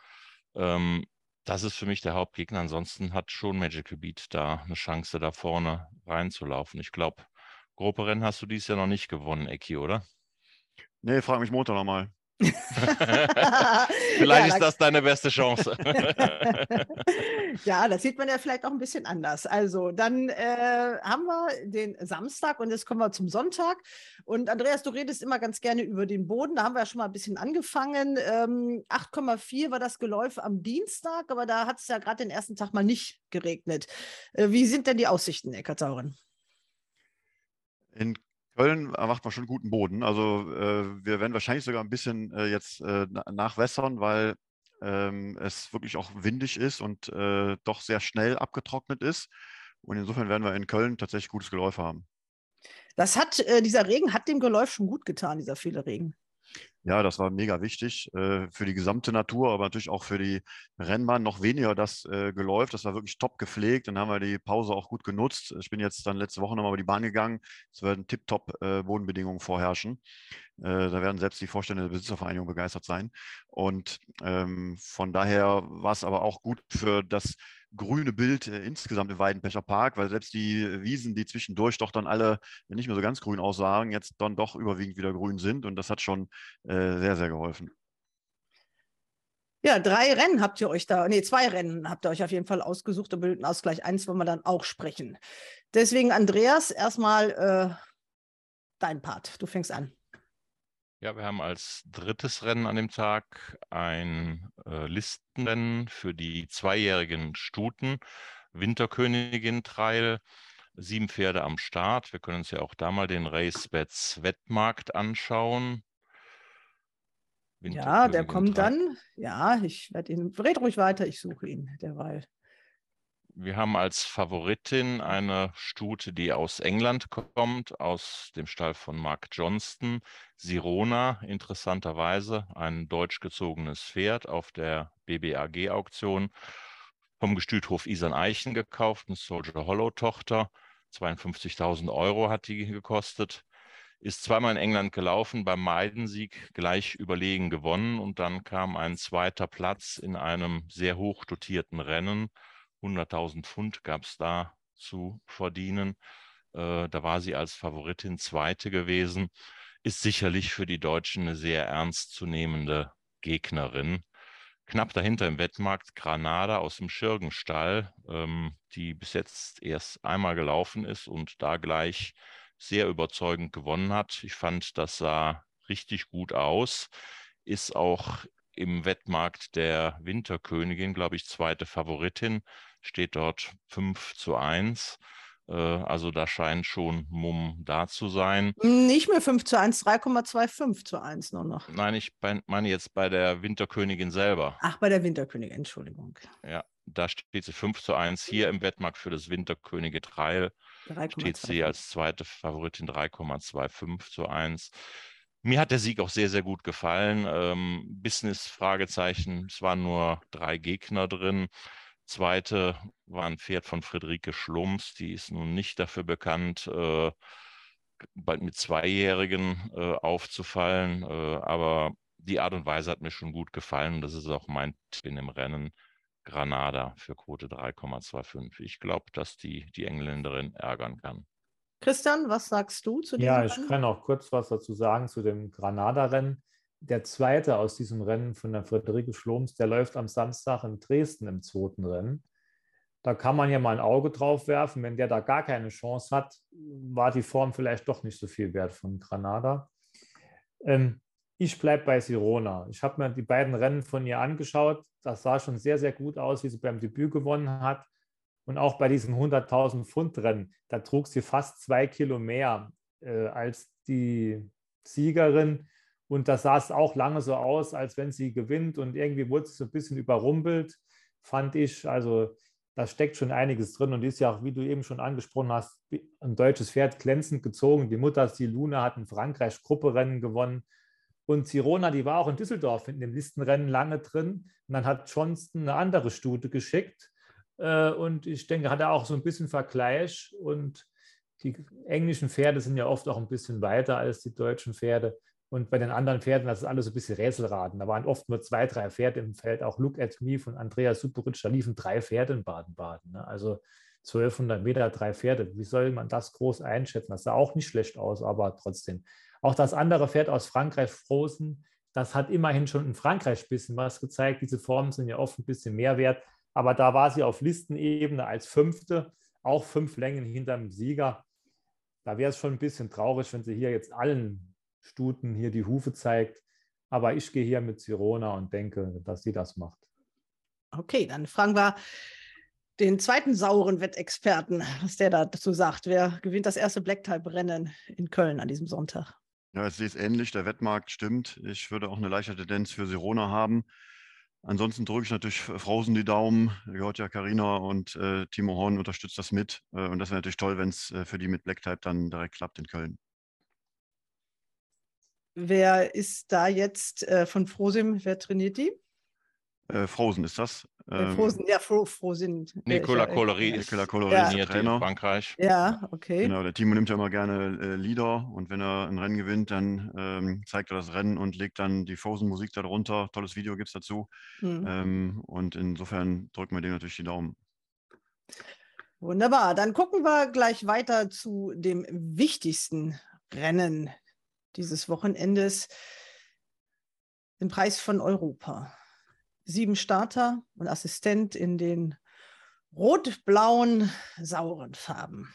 Ähm, das ist für mich der Hauptgegner. Ansonsten hat schon Magical Beat da eine Chance, da vorne reinzulaufen. Ich glaube, Grupperennen hast du dieses Jahr noch nicht gewonnen, Eki, oder? Nee, frag mich Montag nochmal. vielleicht ja, ist das deine beste Chance. ja, das sieht man ja vielleicht auch ein bisschen anders. Also, dann äh, haben wir den Samstag und jetzt kommen wir zum Sonntag. Und Andreas, du redest immer ganz gerne über den Boden. Da haben wir ja schon mal ein bisschen angefangen. Ähm, 8,4 war das Geläuf am Dienstag, aber da hat es ja gerade den ersten Tag mal nicht geregnet. Äh, wie sind denn die Aussichten, Eckartauren? In Köln macht man schon guten Boden. Also äh, wir werden wahrscheinlich sogar ein bisschen äh, jetzt äh, nachwässern, weil ähm, es wirklich auch windig ist und äh, doch sehr schnell abgetrocknet ist. Und insofern werden wir in Köln tatsächlich gutes Geläuf haben. Das hat, äh, dieser Regen hat dem Geläuf schon gut getan, dieser viele Regen. Ja, das war mega wichtig äh, für die gesamte Natur, aber natürlich auch für die Rennbahn. Noch weniger das äh, geläuft. Das war wirklich top gepflegt. Dann haben wir die Pause auch gut genutzt. Ich bin jetzt dann letzte Woche nochmal über die Bahn gegangen. Es werden tiptop äh, Bodenbedingungen vorherrschen. Äh, da werden selbst die Vorstände der Besitzervereinigung begeistert sein. Und ähm, von daher war es aber auch gut für das grüne Bild äh, insgesamt im Weidenpecher Park, weil selbst die Wiesen, die zwischendurch doch dann alle nicht mehr so ganz grün aussahen, jetzt dann doch überwiegend wieder grün sind. Und das hat schon äh, sehr, sehr geholfen. Ja, drei Rennen habt ihr euch da, nee, zwei Rennen habt ihr euch auf jeden Fall ausgesucht. Über Ausgleich eins wollen wir dann auch sprechen. Deswegen, Andreas, erstmal äh, dein Part. Du fängst an. Ja, wir haben als drittes Rennen an dem Tag ein äh, Listenrennen für die zweijährigen Stuten, Winterkönigin Trail, sieben Pferde am Start. Wir können uns ja auch da mal den RaceBets Wettmarkt anschauen. Ja, der kommt dann. Ja, ich werde ihn, red ruhig weiter, ich suche ihn derweil. Wir haben als Favoritin eine Stute, die aus England kommt, aus dem Stall von Mark Johnston. Sirona, interessanterweise, ein deutsch gezogenes Pferd auf der BBAG-Auktion vom Gestüthof Isan Eichen gekauft, eine Soldier Hollow-Tochter. 52.000 Euro hat die gekostet. Ist zweimal in England gelaufen, beim Meidensieg gleich überlegen gewonnen und dann kam ein zweiter Platz in einem sehr hoch dotierten Rennen 100.000 Pfund gab es da zu verdienen. Äh, da war sie als Favoritin Zweite gewesen. Ist sicherlich für die Deutschen eine sehr ernstzunehmende Gegnerin. Knapp dahinter im Wettmarkt Granada aus dem Schirgenstall, ähm, die bis jetzt erst einmal gelaufen ist und da gleich sehr überzeugend gewonnen hat. Ich fand, das sah richtig gut aus. Ist auch im Wettmarkt der Winterkönigin, glaube ich, zweite Favoritin steht dort 5 zu 1. Äh, also da scheint schon Mumm da zu sein. Nicht mehr 5 zu 1, 3,25 zu 1 nur noch. Nein, ich meine jetzt bei der Winterkönigin selber. Ach, bei der Winterkönigin, Entschuldigung. Ja, da steht sie 5 zu 1. Hier im Wettmarkt für das Winterkönige Trail steht sie als zweite Favoritin 3,25 zu 1. Mir hat der Sieg auch sehr, sehr gut gefallen. Ähm, Business-Fragezeichen, es waren nur drei Gegner drin. Zweite war ein Pferd von Friederike Schlumps, die ist nun nicht dafür bekannt, äh, bald mit Zweijährigen äh, aufzufallen, äh, aber die Art und Weise hat mir schon gut gefallen das ist auch mein Tipp in dem Rennen. Granada für Quote 3,25. Ich glaube, dass die die Engländerin ärgern kann. Christian, was sagst du zu diesem Ja, Rennen? ich kann auch kurz was dazu sagen zu dem Granada-Rennen. Der zweite aus diesem Rennen von der Friederike Schloms, der läuft am Samstag in Dresden im zweiten Rennen. Da kann man ja mal ein Auge drauf werfen. Wenn der da gar keine Chance hat, war die Form vielleicht doch nicht so viel wert von Granada. Ähm, ich bleibe bei Sirona. Ich habe mir die beiden Rennen von ihr angeschaut. Das sah schon sehr, sehr gut aus, wie sie beim Debüt gewonnen hat. Und auch bei diesem 100.000 Pfund Rennen, da trug sie fast zwei Kilo mehr äh, als die Siegerin. Und da sah es auch lange so aus, als wenn sie gewinnt. Und irgendwie wurde sie so ein bisschen überrumpelt, fand ich. Also da steckt schon einiges drin. Und die ist ja auch, wie du eben schon angesprochen hast, ein deutsches Pferd glänzend gezogen. Die Mutter Siluna hat in Frankreich Grupperennen gewonnen. Und Sirona, die war auch in Düsseldorf in dem Listenrennen lange drin. Und dann hat Johnston eine andere Stute geschickt. Äh, Und ich denke, hat er auch so ein bisschen Vergleich. Und die englischen Pferde sind ja oft auch ein bisschen weiter als die deutschen Pferde. Und bei den anderen Pferden, das ist alles so ein bisschen Rätselraten. Da waren oft nur zwei, drei Pferde im Feld. Auch Look at Me von Andreas Superitsch, da liefen drei Pferde in Baden-Baden. Ne? Also 1200 Meter, drei Pferde. Wie soll man das groß einschätzen? Das sah auch nicht schlecht aus, aber trotzdem. Auch das andere Pferd aus Frankreich, Frozen, das hat immerhin schon in Frankreich ein bisschen was gezeigt. Diese Formen sind ja oft ein bisschen mehr wert. Aber da war sie auf Listenebene als Fünfte, auch fünf Längen hinterm Sieger. Da wäre es schon ein bisschen traurig, wenn sie hier jetzt allen Stuten hier die Hufe zeigt. Aber ich gehe hier mit Sirona und denke, dass sie das macht. Okay, dann fragen wir den zweiten sauren Wettexperten, was der dazu sagt. Wer gewinnt das erste Black-Type-Rennen in Köln an diesem Sonntag? Ja, ich sehe es ähnlich. Der Wettmarkt stimmt. Ich würde auch eine leichte Tendenz für Sirona haben. Ansonsten drücke ich natürlich Frozen die Daumen. Gehört ja Carina und äh, Timo Horn unterstützt das mit. Äh, und das wäre natürlich toll, wenn es äh, für die mit Black Type dann direkt klappt in Köln. Wer ist da jetzt äh, von Frosim? Wer trainiert die? Äh, Frozen ist das. Äh, Ähm, Frozen, ja, Fro Frozen. Nicola äh, ist Nicola Collery Ja. ist trainiert in Trainer. Frankreich. Ja, okay. Genau, der Timo nimmt ja immer gerne äh, Lieder und wenn er ein Rennen gewinnt, dann ähm, zeigt er das Rennen und legt dann die Frozen-Musik darunter. Tolles Video gibt es dazu. Mhm. Ähm, und insofern drücken wir dem natürlich die Daumen. Wunderbar. Dann gucken wir gleich weiter zu dem wichtigsten Rennen dieses Wochenendes, den Preis von Europa. Sieben Starter und Assistent in den rot-blauen, sauren Farben.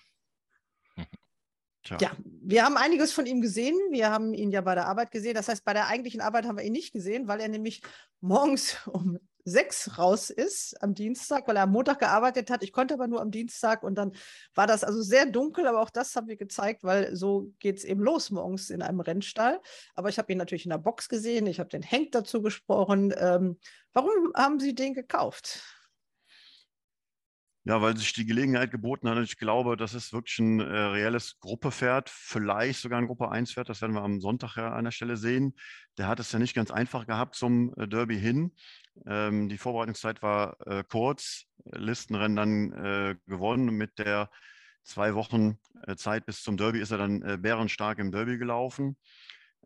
Tja. Ja, wir haben einiges von ihm gesehen. Wir haben ihn ja bei der Arbeit gesehen. Das heißt, bei der eigentlichen Arbeit haben wir ihn nicht gesehen, weil er nämlich morgens um sechs raus ist am Dienstag, weil er am Montag gearbeitet hat. Ich konnte aber nur am Dienstag und dann war das also sehr dunkel, aber auch das haben wir gezeigt, weil so geht es eben los morgens in einem Rennstall. Aber ich habe ihn natürlich in der Box gesehen. Ich habe den Henk dazu gesprochen. Ähm, warum haben Sie den gekauft? Ja, weil sich die Gelegenheit geboten hat. Ich glaube, das ist wirklich ein äh, reelles Gruppepferd, vielleicht sogar ein Gruppe 1-Pferd. Das werden wir am Sonntag ja an der Stelle sehen. Der hat es ja nicht ganz einfach gehabt zum äh, Derby hin. Ähm, die Vorbereitungszeit war äh, kurz. Listenrennen dann äh, gewonnen. Mit der zwei Wochen äh, Zeit bis zum Derby ist er dann äh, bärenstark im Derby gelaufen.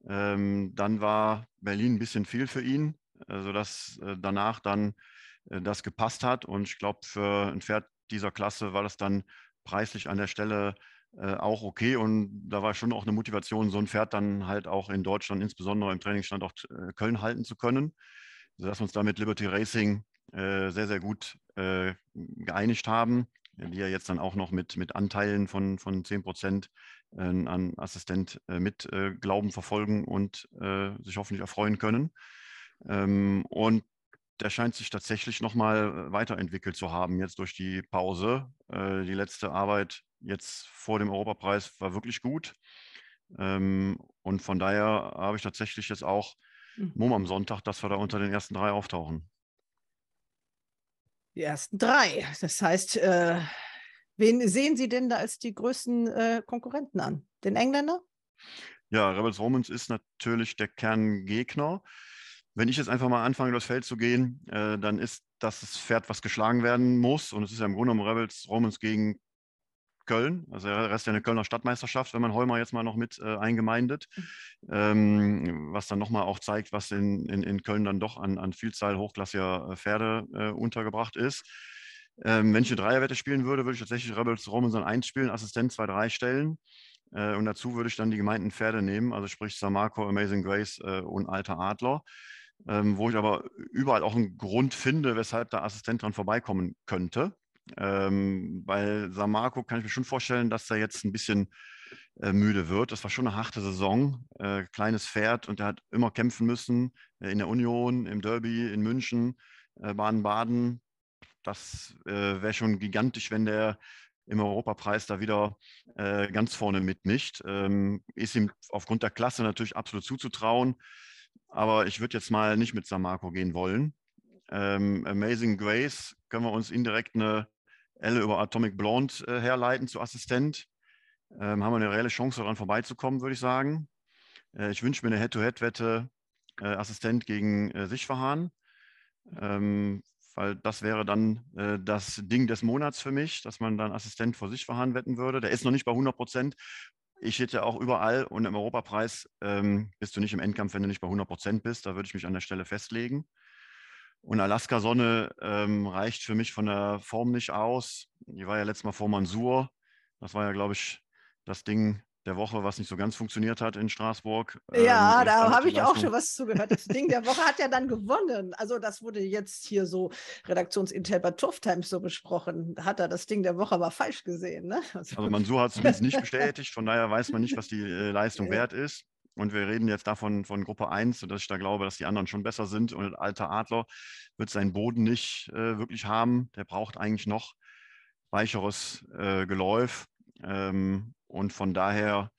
Ähm, dann war Berlin ein bisschen viel für ihn, sodass danach dann das gepasst hat. Und ich glaube, für ein Pferd dieser Klasse war das dann preislich an der Stelle äh, auch okay. Und da war schon auch eine Motivation, so ein Pferd dann halt auch in Deutschland, insbesondere im Trainingsstandort äh, Köln halten zu können, sodass wir uns da mit Liberty Racing äh, sehr, sehr gut äh, geeinigt haben, die ja jetzt dann auch noch mit, mit Anteilen von, von 10 Prozent äh, an Assistent äh, mit Glauben verfolgen und sich hoffentlich erfreuen können. Ähm, und der scheint sich tatsächlich nochmal weiterentwickelt zu haben, jetzt durch die Pause. Äh, die letzte Arbeit jetzt vor dem Europapreis war wirklich gut. Ähm, und von daher habe ich tatsächlich jetzt auch Mhm. Mumm am Sonntag, dass wir da unter den ersten drei auftauchen. Die ersten drei. Das heißt, äh, wen sehen Sie denn da als die größten äh, Konkurrenten an? Den Engländer? Ja, Rebels Romans ist natürlich der Kerngegner. Wenn ich jetzt einfach mal anfange, durchs Feld zu gehen, äh, dann ist dass das Pferd, was geschlagen werden muss, und es ist ja im Grunde genommen Rebels Romans gegen Köln, also der Rest ja eine Kölner Stadtmeisterschaft, wenn man Heumer jetzt mal noch mit äh, eingemeindet, ähm, was dann nochmal auch zeigt, was in, in, in Köln dann doch an, an Vielzahl hochklassiger äh, Pferde äh, untergebracht ist. Ähm, wenn ich eine Dreierwette spielen würde, würde ich tatsächlich Rebels Robinson 1 spielen, Assistent 2-3 stellen. Äh, und dazu würde ich dann die gemeinten Pferde nehmen, also sprich Samarco, Amazing Grace äh, und Alter Adler. Ähm, wo ich aber überall auch einen Grund finde, weshalb der Assistent dran vorbeikommen könnte. Ähm, bei Samarco kann ich mir schon vorstellen, dass er jetzt ein bisschen äh, müde wird. Das war schon eine harte Saison. Äh, kleines Pferd und er hat immer kämpfen müssen äh, in der Union, im Derby, in München, äh, Baden-Baden. Das äh, wäre schon gigantisch, wenn der im Europapreis da wieder äh, ganz vorne mitmischt. Ähm, ist ihm aufgrund der Klasse natürlich absolut zuzutrauen. Aber ich würde jetzt mal nicht mit Samarco gehen wollen. Ähm, Amazing Grace können wir uns indirekt eine Elle über Atomic Blonde äh, herleiten zu Assistent. Ähm, haben wir eine reelle Chance daran vorbeizukommen, würde ich sagen. Äh, ich wünsche mir eine Head-to-Head-Wette äh, Assistent gegen äh, Sichverhahn, ähm, weil das wäre dann äh, das Ding des Monats für mich, dass man dann Assistent vor Sichverhahn wetten würde. Der ist noch nicht bei 100 Prozent. Ich hätte auch überall und im Europapreis ähm, bist du nicht im Endkampf, wenn du nicht bei 100 Prozent bist. Da würde ich mich an der Stelle festlegen. Und Alaska Sonne ähm, reicht für mich von der Form nicht aus. Die war ja letztes Mal vor Mansur. Das war ja, glaube ich, das Ding der Woche, was nicht so ganz funktioniert hat in Straßburg. Ja, ähm, da habe ich auch schon was zugehört. Das Ding der Woche hat ja dann gewonnen. Also das wurde jetzt hier so redaktionsintern bei Tough Times so besprochen. Hat er das Ding der Woche aber falsch gesehen. Ne? Also, also Mansur hat es zumindest nicht bestätigt. Von daher weiß man nicht, was die äh, Leistung wert ist. Und wir reden jetzt davon von Gruppe 1, sodass ich da glaube, dass die anderen schon besser sind. Und alter Adler wird seinen Boden nicht äh, wirklich haben. Der braucht eigentlich noch weicheres äh, Geläuf. Ähm, und von daher,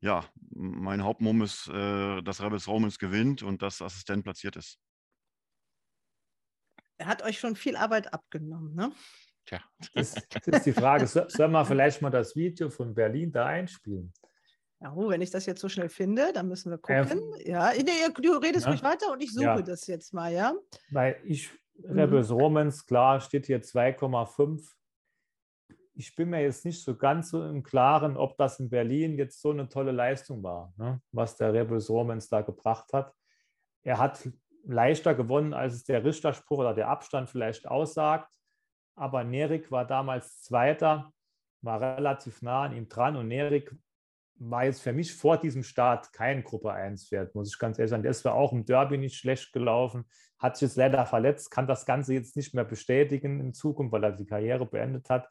ja, mein Hauptmumm ist, äh, dass Rebels Romans gewinnt und dass Assistent platziert ist. Er hat euch schon viel Arbeit abgenommen, ne? Tja. Das, das ist die Frage. Sollen wir vielleicht mal das Video von Berlin da einspielen? Ja, oh, wenn ich das jetzt so schnell finde, dann müssen wir gucken. Äh, ja, nee, du redest ja. ruhig weiter und ich suche ja. das jetzt mal, ja? Weil ich, Rebels mhm. Romans, klar, steht hier 2,5. Ich bin mir jetzt nicht so ganz so im Klaren, ob das in Berlin jetzt so eine tolle Leistung war, ne? was der Rebels Romans da gebracht hat. Er hat leichter gewonnen, als es der Richterspruch oder der Abstand vielleicht aussagt. Aber Nerik war damals Zweiter, war relativ nah an ihm dran und Nerik war jetzt für mich vor diesem Start kein Gruppe 1-Pferd, muss ich ganz ehrlich sagen. Das war auch im Derby nicht schlecht gelaufen, hat sich jetzt leider verletzt, kann das Ganze jetzt nicht mehr bestätigen in Zukunft, weil er die Karriere beendet hat.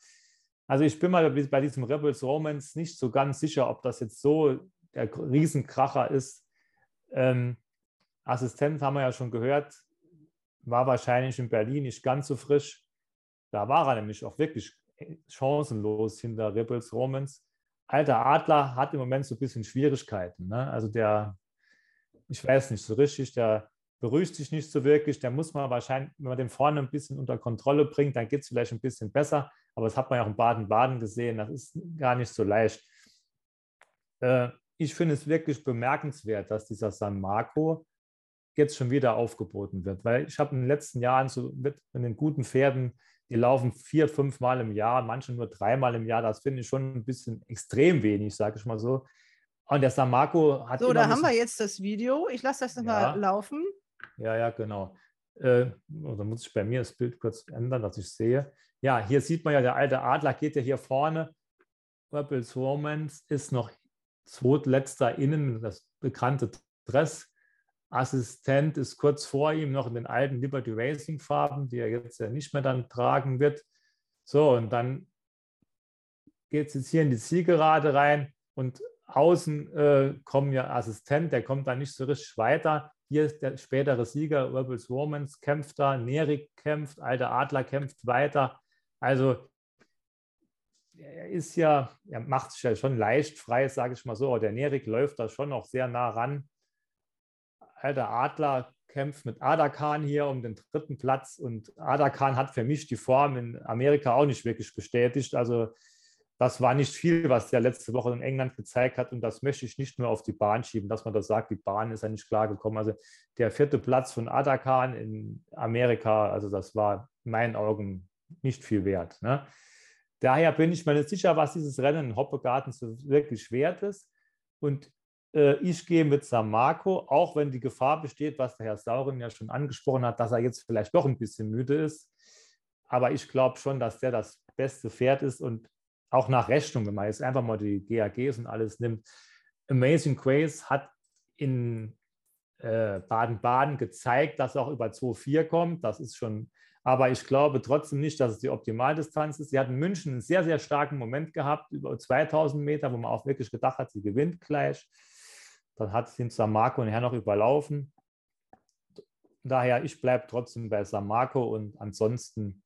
Also ich bin mal bei diesem Rebels Romance nicht so ganz sicher, ob das jetzt so der Riesenkracher ist. Ähm, Assistent haben wir ja schon gehört, war wahrscheinlich in Berlin nicht ganz so frisch. Da war er nämlich auch wirklich chancenlos hinter Rebels Romance alter Adler hat im Moment so ein bisschen Schwierigkeiten. Ne? Also der, ich weiß nicht so richtig, der beruhigt sich nicht so wirklich. Der muss man wahrscheinlich, wenn man den vorne ein bisschen unter Kontrolle bringt, dann geht es vielleicht ein bisschen besser. Aber das hat man ja auch in Baden-Baden gesehen. Das ist gar nicht so leicht. Äh, ich finde es wirklich bemerkenswert, dass dieser San Marco jetzt schon wieder aufgeboten wird. Weil ich habe in den letzten Jahren so mit, mit den guten Pferden die laufen vier, fünf Mal im Jahr, manche nur dreimal im Jahr. Das finde ich schon ein bisschen extrem wenig, sage ich mal so. Und der San Marco hat. So, da haben wir jetzt das Video. Ich lasse das nochmal ja. laufen. Ja, ja, genau. Äh, da muss ich bei mir das Bild kurz ändern, dass ich sehe. Ja, hier sieht man ja, der alte Adler geht ja hier vorne. Rebels Romance ist noch zweitletzter innen, das bekannte Dress. Assistent ist kurz vor ihm noch in den alten Liberty Racing Farben, die er jetzt ja nicht mehr dann tragen wird. So, und dann geht es jetzt hier in die Zielgerade rein und außen äh, kommt ja Assistent, der kommt da nicht so richtig weiter. Hier ist der spätere Sieger, Rebels Romans, kämpft da, Nerik kämpft, Alter Adler kämpft weiter. Also er ist ja, er macht sich ja schon leicht frei, sage ich mal so, aber der Nerik läuft da schon noch sehr nah ran alter Adler kämpft mit Adakan hier um den dritten Platz und Adakan hat für mich die Form in Amerika auch nicht wirklich bestätigt. Also das war nicht viel, was der letzte Woche in England gezeigt hat. Und das möchte ich nicht nur auf die Bahn schieben, dass man das sagt, die Bahn ist ja nicht klargekommen. Also der vierte Platz von Adakan in Amerika, also das war in meinen Augen nicht viel wert. Ne? Daher bin ich mir nicht sicher, was dieses Rennen in Hoppegarten so wirklich wert ist. Und äh, ich gehe mit San Marco, auch wenn die Gefahr besteht, was der Herr Sauren ja schon angesprochen hat, dass er jetzt vielleicht doch ein bisschen müde ist. Aber ich glaube schon, dass der das beste Pferd ist und auch nach Rechnung, wenn man jetzt einfach mal die GAGs und alles nimmt. Amazing Grace hat in äh, Baden-Baden gezeigt, dass er auch über 2,4 kommt. Das ist schon, aber ich glaube trotzdem nicht, dass es die Optimaldistanz ist. Sie hat in München einen sehr, sehr starken Moment gehabt, über 2000 Meter, wo man auch wirklich gedacht hat, sie gewinnt gleich. Dann hat sie San Marco nachher noch überlaufen. Daher, ich bleibe trotzdem bei San Marco und ansonsten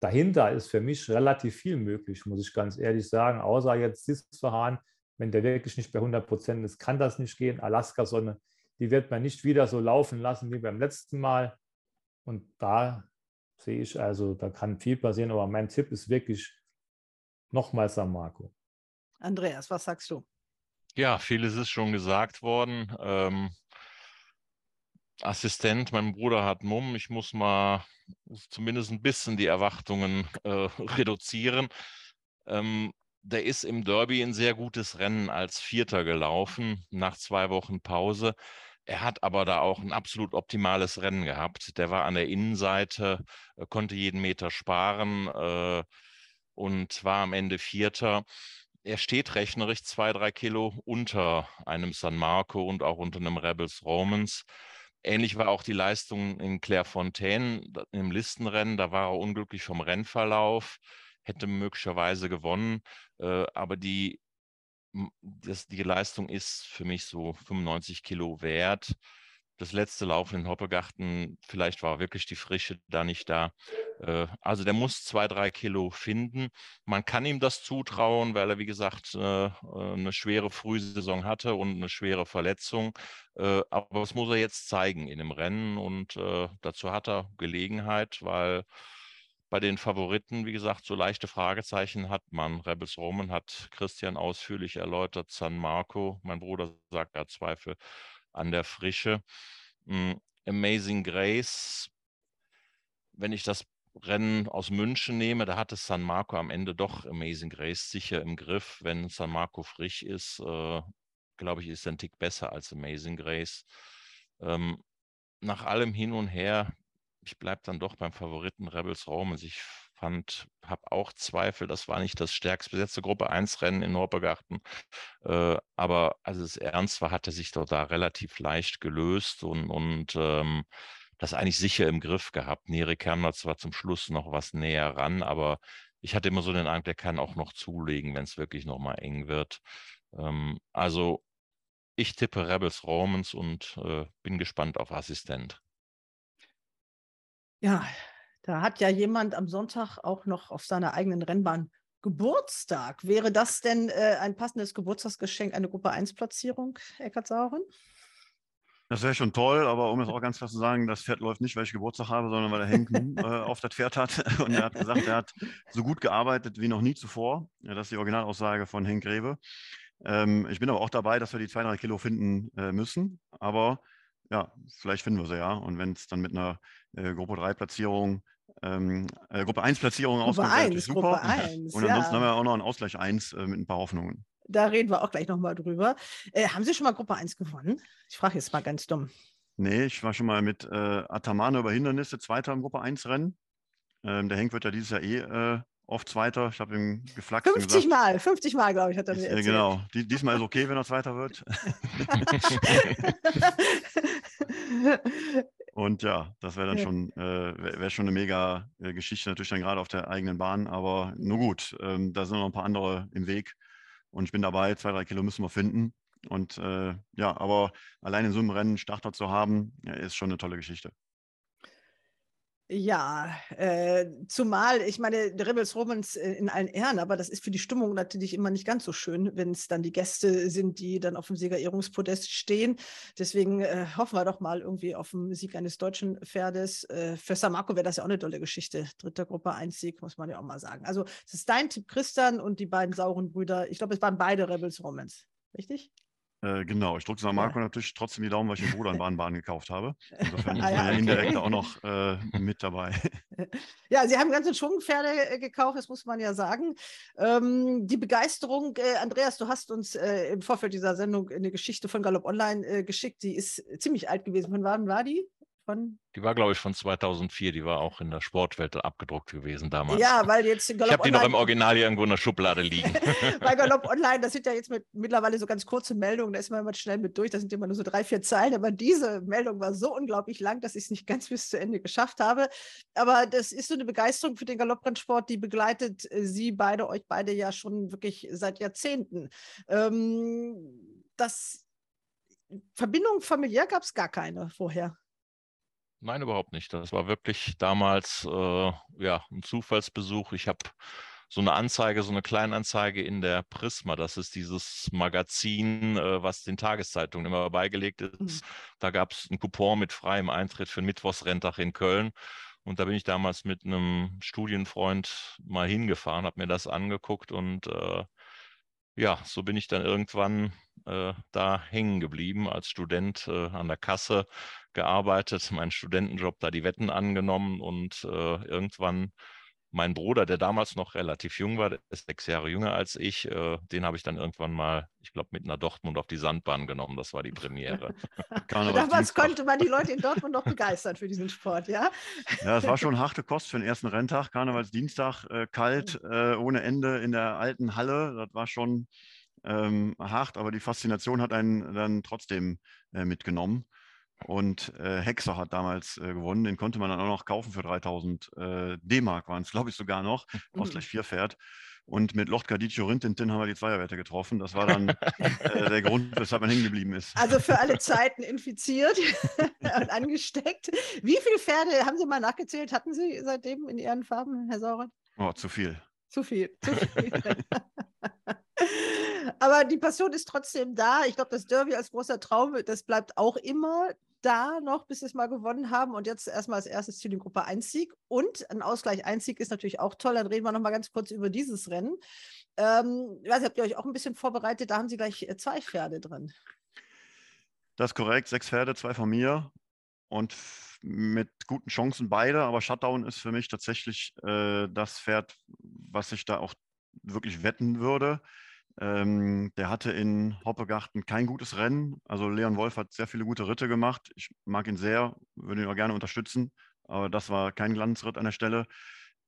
dahinter ist für mich relativ viel möglich, muss ich ganz ehrlich sagen. Außer jetzt Sisfahan, wenn der wirklich nicht bei 100 Prozent ist, kann das nicht gehen. Alaska-Sonne, die wird man nicht wieder so laufen lassen wie beim letzten Mal. Und da sehe ich also, da kann viel passieren, aber mein Tipp ist wirklich nochmal San Marco. Andreas, was sagst du? Ja, vieles ist schon gesagt worden. Ähm, Assistent, mein Bruder hat Mumm. Ich muss mal zumindest ein bisschen die Erwartungen äh, reduzieren. Ähm, der ist im Derby ein sehr gutes Rennen als Vierter gelaufen, nach zwei Wochen Pause. Er hat aber da auch ein absolut optimales Rennen gehabt. Der war an der Innenseite, äh, konnte jeden Meter sparen äh, und war am Ende Vierter. Er steht rechnerisch zwei, drei Kilo unter einem San Marco und auch unter einem Rebels Romans. Ähnlich war auch die Leistung in Clairefontaine im Listenrennen. Da war er unglücklich vom Rennverlauf, hätte möglicherweise gewonnen. Äh, aber die, das, die Leistung ist für mich so 95 Kilo wert das letzte Laufen in Hoppegarten, vielleicht war wirklich die Frische da nicht da. Äh, also der muss zwei, drei Kilo finden. Man kann ihm das zutrauen, weil er, wie gesagt, äh, eine schwere Frühsaison hatte und eine schwere Verletzung. Äh, aber das muss er jetzt zeigen in dem Rennen und dazu hat er Gelegenheit, weil bei den Favoriten, wie gesagt, so leichte Fragezeichen hat man. Rebels Roman hat Christian ausführlich erläutert, San Marco, mein Bruder sagt, er Zweifel an der Frische. Hm, Amazing Grace, wenn ich das Rennen aus München nehme, da hatte San Marco am Ende doch Amazing Grace sicher im Griff. Wenn San Marco frisch ist, äh, glaube ich, ist er ein Tick besser als Amazing Grace. Ähm, nach allem hin und her, ich bleibe dann doch beim Favoriten Rebels Romans. Ich fand, habe auch Zweifel, das war nicht das stärkst besetzte Gruppe 1 Rennen in Norbergarten. Äh, aber als es ernst war, hat er sich doch da relativ leicht gelöst und, und ähm, das eigentlich sicher im Griff gehabt. Nere kam zwar zum Schluss noch was näher ran, aber ich hatte immer so den Eindruck, der kann auch noch zulegen, wenn es wirklich nochmal eng wird. Ähm, also ich tippe Rebels Romans und äh, bin gespannt auf Assistent. Ja, da hat ja jemand am Sonntag auch noch auf seiner eigenen Rennbahn Geburtstag. Wäre das denn äh, ein passendes Geburtstagsgeschenk, eine Gruppe 1-Platzierung, Eckart Sauren? Das wäre schon toll, aber um es auch ganz klar zu sagen, das Pferd läuft nicht, weil ich Geburtstag habe, sondern weil der Henk äh, auf das Pferd hat. Und er hat gesagt, er hat so gut gearbeitet wie noch nie zuvor. Ja, das ist die Originalaussage von Henk Greve. Ähm, ich bin aber auch dabei, dass wir die zwei, drei Kilo finden äh, müssen. Aber ja, vielleicht finden wir sie ja. Und wenn es dann mit einer äh, Gruppe 3 Platzierung, ähm, äh, Gruppe 1 Platzierung auskommt, natürlich super. Gruppe 1, Und ansonsten ja. haben wir auch noch einen Ausgleich 1 äh, mit ein paar Hoffnungen. Da reden wir auch gleich nochmal drüber. Äh, haben Sie schon mal Gruppe 1 gewonnen? Ich frage jetzt mal ganz dumm. Nee, ich war schon mal mit äh, Atamane über Hindernisse, Zweiter im Gruppe 1 Rennen. Ähm, der Henk wird ja dieses Jahr eh äh, oft Zweiter. Ich habe ihm geflackt. 50 gesagt, Mal, 50 Mal, glaube ich, hat er mir erzählt. Genau, Die, diesmal ist okay, wenn er Zweiter wird. Und ja, das wäre dann schon, äh, wäre schon eine mega äh, Geschichte, natürlich dann gerade auf der eigenen Bahn, aber nur gut, ähm, da sind noch ein paar andere im Weg und ich bin dabei, zwei, drei Kilo müssen wir finden. Und äh, ja, aber allein in so einem Rennen Starter zu haben, ja, ist schon eine tolle Geschichte. Ja, äh, zumal, ich meine, Rebels Romans äh, in allen Ehren, aber das ist für die Stimmung natürlich immer nicht ganz so schön, wenn es dann die Gäste sind, die dann auf dem Siegerehrungspodest stehen. Deswegen äh, hoffen wir doch mal irgendwie auf den Sieg eines deutschen Pferdes. Äh, für San Marco wäre das ja auch eine tolle Geschichte. Dritter Gruppe, ein Sieg, muss man ja auch mal sagen. Also, es ist dein Tipp, Christian, und die beiden sauren Brüder. Ich glaube, es waren beide Rebels Romans, richtig? Äh, genau, ich drücke Marco Ja. natürlich trotzdem die Daumen, weil ich den Bruder in Baden-Baden gekauft habe. Insofern Ah, ja, okay. indirekt auch noch äh, mit dabei. Ja, Sie haben ganze Schwungpferde äh, gekauft, das muss man ja sagen. Ähm, die Begeisterung, äh, Andreas, du hast uns äh, im Vorfeld dieser Sendung eine Geschichte von Galopp Online geschickt, die ist ziemlich alt gewesen. Von wann war die? Von Die war, glaube ich, von 2004. Die war auch in der Sportwelt abgedruckt gewesen damals. Ja, weil jetzt ich Galopp habe die noch im Original hier irgendwo in der Schublade liegen. bei Galopp Online, das sind ja jetzt mit, mittlerweile so ganz kurze Meldungen, da ist man immer schnell mit durch, da sind immer nur so drei, vier Zeilen, aber diese Meldung war so unglaublich lang, dass ich es nicht ganz bis zu Ende geschafft habe. Aber das ist so eine Begeisterung für den Galopprennsport, die begleitet äh, Sie beide, euch beide ja schon wirklich seit Jahrzehnten. Ähm, das Verbindung familiär gab es gar keine vorher. Nein, überhaupt nicht. Das war wirklich damals äh, ja, ein Zufallsbesuch. Ich habe so eine Anzeige, so eine Kleinanzeige in der Prisma. Das ist dieses Magazin, äh, was den Tageszeitungen immer beigelegt ist. Da gab es einen Coupon mit freiem Eintritt für den Mittwochsrenntag in Köln. Und da bin ich damals mit einem Studienfreund mal hingefahren, habe mir das angeguckt und äh, ja, so bin ich dann irgendwann äh, da hängen geblieben als Student äh, an der Kasse gearbeitet, meinen Studentenjob da die Wetten angenommen und äh, irgendwann mein Bruder, der damals noch relativ jung war, der ist sechs Jahre jünger als ich, äh, den habe ich dann irgendwann mal, ich glaube, mit nach Dortmund auf die Sandbahn genommen. Das war die Premiere. Damals konnte man die Leute in Dortmund noch begeistern für diesen Sport, ja? Ja, es war schon harte Kost für den ersten Renntag. Karnevalsdienstag, äh, kalt, äh, ohne Ende in der alten Halle. Das war schon ähm, hart, aber die Faszination hat einen dann trotzdem äh, mitgenommen. Und äh, Hexer hat damals äh, gewonnen. Den konnte man dann auch noch kaufen für 3000 äh, D-Mark, waren es, glaube ich, sogar noch. Aus gleich vier Pferd. Und mit Lotka Dicio Rintintin haben wir die Zweierwerte getroffen. Das war dann äh, der Grund, weshalb man hängen geblieben ist. Also für alle Zeiten infiziert und angesteckt. Wie viele Pferde haben Sie mal nachgezählt? Hatten Sie seitdem in Ihren Farben, Herr Sauer? Oh, zu viel. Zu viel. Zu viel. Aber die Passion ist trotzdem da. Ich glaube, das Derby als großer Traum, das bleibt auch immer da noch, bis sie es mal gewonnen haben. Und jetzt erstmal als erstes Ziel in Gruppe 1 Sieg. Und ein Ausgleich 1 Sieg ist natürlich auch toll. Dann reden wir noch mal ganz kurz über dieses Rennen. Ähm, ich weiß, habt ihr euch auch ein bisschen vorbereitet? Da haben Sie gleich äh, zwei Pferde drin. Das ist korrekt. Sechs Pferde, zwei von mir. Und mit guten Chancen beide. Aber Shutdown ist für mich tatsächlich äh, das Pferd, was ich da auch wirklich wetten würde. Ähm, der hatte in Hoppegarten kein gutes Rennen. Also Leon Wolf hat sehr viele gute Ritte gemacht. Ich mag ihn sehr, würde ihn auch gerne unterstützen. Aber das war kein Glanzritt an der Stelle.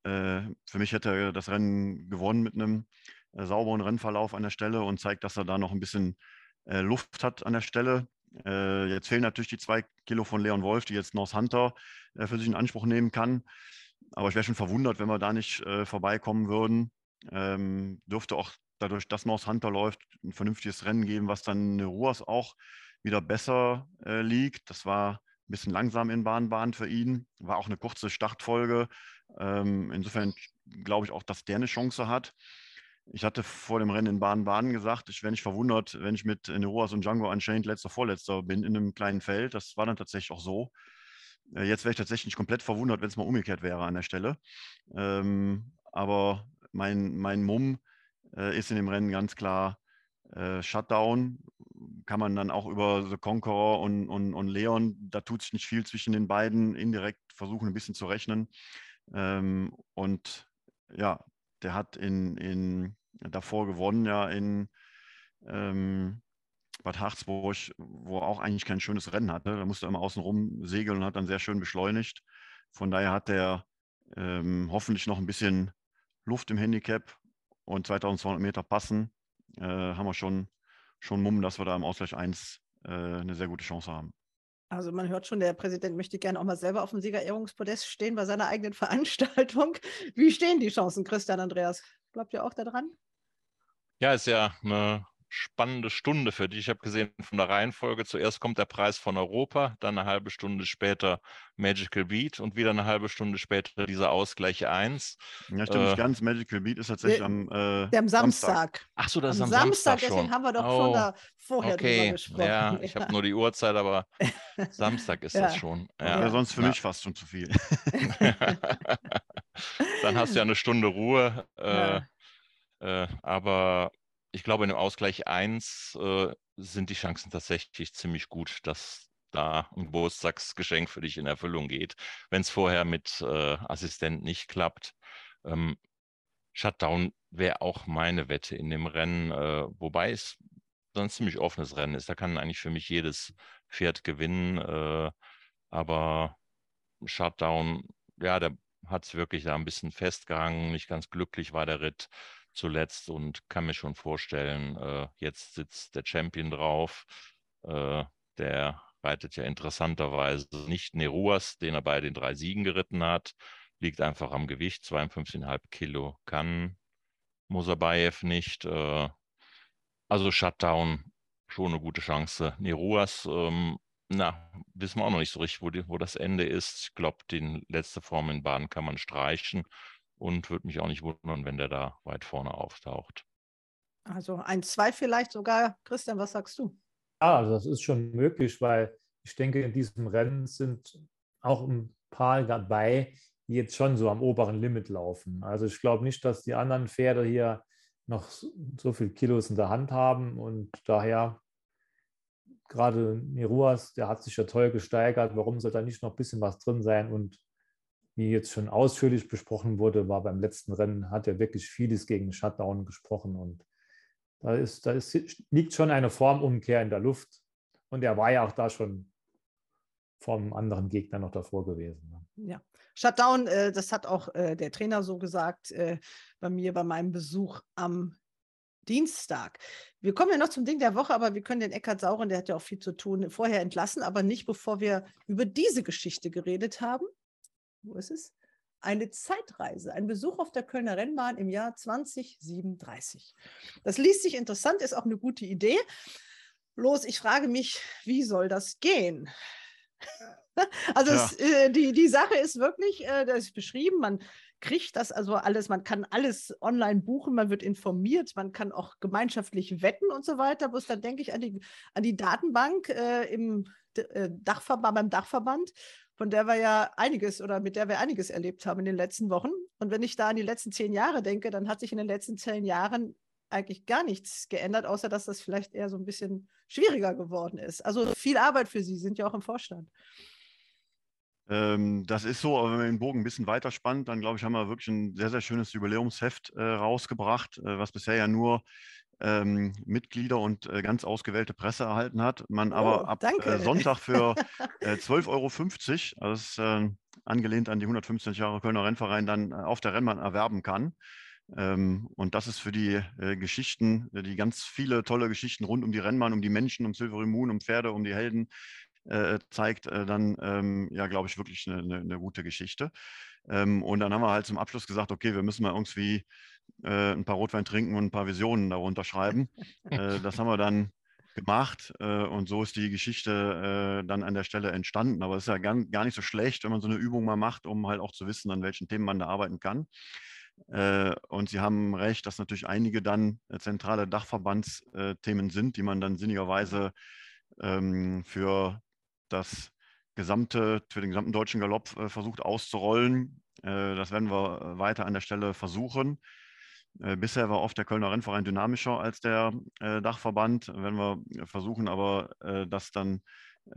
Äh, für mich hätte er das Rennen gewonnen mit einem äh, sauberen Rennverlauf an der Stelle und zeigt, dass er da noch ein bisschen äh, Luft hat an der Stelle. Äh, jetzt fehlen natürlich die zwei Kilo von Leon Wolf, die jetzt North Hunter äh, für sich in Anspruch nehmen kann. Aber ich wäre schon verwundert, wenn wir da nicht äh, vorbeikommen würden. Ähm, dürfte auch dadurch, dass North Hunter läuft, ein vernünftiges Rennen geben, was dann Ruas auch wieder besser äh, liegt. Das war ein bisschen langsam in Bahnbahn für ihn. War auch eine kurze Startfolge. Ähm, insofern glaube ich auch, dass der eine Chance hat. Ich hatte vor dem Rennen in Baden-Baden gesagt, ich wäre nicht verwundert, wenn ich mit Neroas und Django Unchained letzter, vorletzter bin in einem kleinen Feld. Das war dann tatsächlich auch so. Äh, Jetzt wäre ich tatsächlich nicht komplett verwundert, wenn es mal umgekehrt wäre an der Stelle. Ähm, aber mein, mein Mumm äh, ist in dem Rennen ganz klar äh, Shutdown. Kann man dann auch über The Conqueror und, und, und Leon, da tut sich nicht viel zwischen den beiden, indirekt versuchen ein bisschen zu rechnen. Ähm, und ja, der hat in, in davor gewonnen, ja, in ähm, Bad Harzburg, wo er auch eigentlich kein schönes Rennen hatte. Da musste er immer außen rum segeln und hat dann sehr schön beschleunigt. Von daher hat er ähm, hoffentlich noch ein bisschen Luft im Handicap und 2200 Meter passen. Äh, haben wir schon, schon Mumm, dass wir da im Ausgleich 1 äh, eine sehr gute Chance haben. Also man hört schon, der Präsident möchte gerne auch mal selber auf dem Siegerehrungspodest stehen bei seiner eigenen Veranstaltung. Wie stehen die Chancen, Christian Andreas? Glaubt ihr auch daran? Ja, ist ja eine spannende Stunde für dich. Ich habe gesehen von der Reihenfolge, zuerst kommt der Preis von Europa, dann eine halbe Stunde später Magical Beat und wieder eine halbe Stunde später dieser Ausgleich 1. Ja, stimmt nicht ganz. Magical Beat ist tatsächlich Der- am, äh, Der am Samstag. Ach so, das ist Am am Samstag, Samstag schon. deswegen haben wir doch schon da vorher drüber okay. gesprochen. Ja, ich habe nur die Uhrzeit, aber Samstag ist das Ja. schon. Ja, Ja. sonst für Ja. mich fast schon zu viel. Dann hast du ja eine Stunde Ruhe. Äh, Ja. äh, aber ich glaube, in dem Ausgleich 1 äh, sind die Chancen tatsächlich ziemlich gut, dass da ein Geburtstagsgeschenk für dich in Erfüllung geht. Wenn es vorher mit äh, Assistent nicht klappt. Ähm, Shutdown wäre auch meine Wette in dem Rennen, äh, wobei es ein ziemlich offenes Rennen ist. Da kann eigentlich für mich jedes Pferd gewinnen. Äh, aber Shutdown, ja, der hat es wirklich da ein bisschen festgehangen. Nicht ganz glücklich war der Ritt zuletzt und kann mir schon vorstellen, äh, jetzt sitzt der Champion drauf. Äh, der reitet ja interessanterweise nicht Neruas, den er bei den drei Siegen geritten hat. Liegt einfach am Gewicht, 52,5 Kilo kann Mosabayev nicht. Äh, also Shutdown, schon eine gute Chance. Neruas, ähm, na, wissen wir auch noch nicht so richtig, wo, die, wo das Ende ist. Ich glaube, die letzte Form in Bahn kann man streichen und würde mich auch nicht wundern, wenn der da weit vorne auftaucht. Also ein, zwei vielleicht sogar. Christian, was sagst du? Ja, also das ist schon möglich, weil ich denke, in diesem Rennen sind auch ein paar dabei, die jetzt schon so am oberen Limit laufen. Also ich glaube nicht, dass die anderen Pferde hier noch so viel Kilos in der Hand haben und daher gerade Neruas, der hat sich ja toll gesteigert. Warum soll da nicht noch ein bisschen was drin sein? Und wie jetzt schon ausführlich besprochen wurde, war beim letzten Rennen, hat er wirklich vieles gegen Shutdown gesprochen und da, ist, da ist, liegt schon eine Formumkehr in der Luft. Und er war ja auch da schon vom anderen Gegner noch davor gewesen. ne? Ja. Shutdown, äh, das hat auch äh, der Trainer so gesagt äh, bei mir bei meinem Besuch am Dienstag. Wir kommen ja noch zum Ding der Woche, aber wir können den Eckhard Sauren, der hat ja auch viel zu tun, vorher entlassen, aber nicht bevor wir über diese Geschichte geredet haben. Wo ist es? Eine Zeitreise, ein Besuch auf der Kölner Rennbahn im Jahr 2037. Das liest sich interessant, ist auch eine gute Idee. Bloß, ich frage mich, wie soll das gehen? Also Ja. es, äh, die, die Sache ist wirklich, äh, das ist beschrieben, man kriegt das also alles, man kann alles online buchen, man wird informiert, man kann auch gemeinschaftlich wetten und so weiter. Bloß dann denke ich an die, an die Datenbank äh, im äh, Dachverband, beim Dachverband, von der wir ja einiges oder mit der wir einiges erlebt haben in den letzten Wochen. Und wenn ich da an die letzten zehn Jahre denke, dann hat sich in den letzten zehn Jahren eigentlich gar nichts geändert, außer dass das vielleicht eher so ein bisschen schwieriger geworden ist. Also viel Arbeit für Sie, sind ja auch im Vorstand. Ähm, das ist so, aber wenn man den Bogen ein bisschen weiter spannt, dann glaube ich, haben wir wirklich ein sehr, sehr schönes Jubiläumsheft äh, rausgebracht, äh, was bisher ja nur ähm, Mitglieder und äh, ganz ausgewählte Presse erhalten hat. Man Oh, aber ab äh, Sonntag für äh, 12,50 Euro, also das ist äh, angelehnt an die 150 Jahre Kölner Rennverein, dann äh, auf der Rennbahn erwerben kann. Ähm, und das ist für die äh, Geschichten, die ganz viele tolle Geschichten rund um die Rennbahn, um die Menschen, um Silvery Moon, um Pferde, um die Helden zeigt, dann, ähm, ja, glaube ich, wirklich eine, eine, eine gute Geschichte. Ähm, und dann haben wir halt zum Abschluss gesagt, okay, wir müssen mal irgendwie äh, ein paar Rotwein trinken und ein paar Visionen darunter schreiben. äh, das haben wir dann gemacht äh, und so ist die Geschichte äh, dann an der Stelle entstanden. Aber es ist ja gar, gar nicht so schlecht, wenn man so eine Übung mal macht, um halt auch zu wissen, an welchen Themen man da arbeiten kann. Äh, und Sie haben recht, dass natürlich einige dann zentrale Dachverbandsthemen sind, die man dann sinnigerweise ähm, für das gesamte, für den gesamten deutschen Galopp versucht auszurollen. Das werden wir weiter an der Stelle versuchen. Äh, bisher war oft der Kölner Rennverein dynamischer als der äh, Dachverband. Werden wir versuchen, aber äh, das dann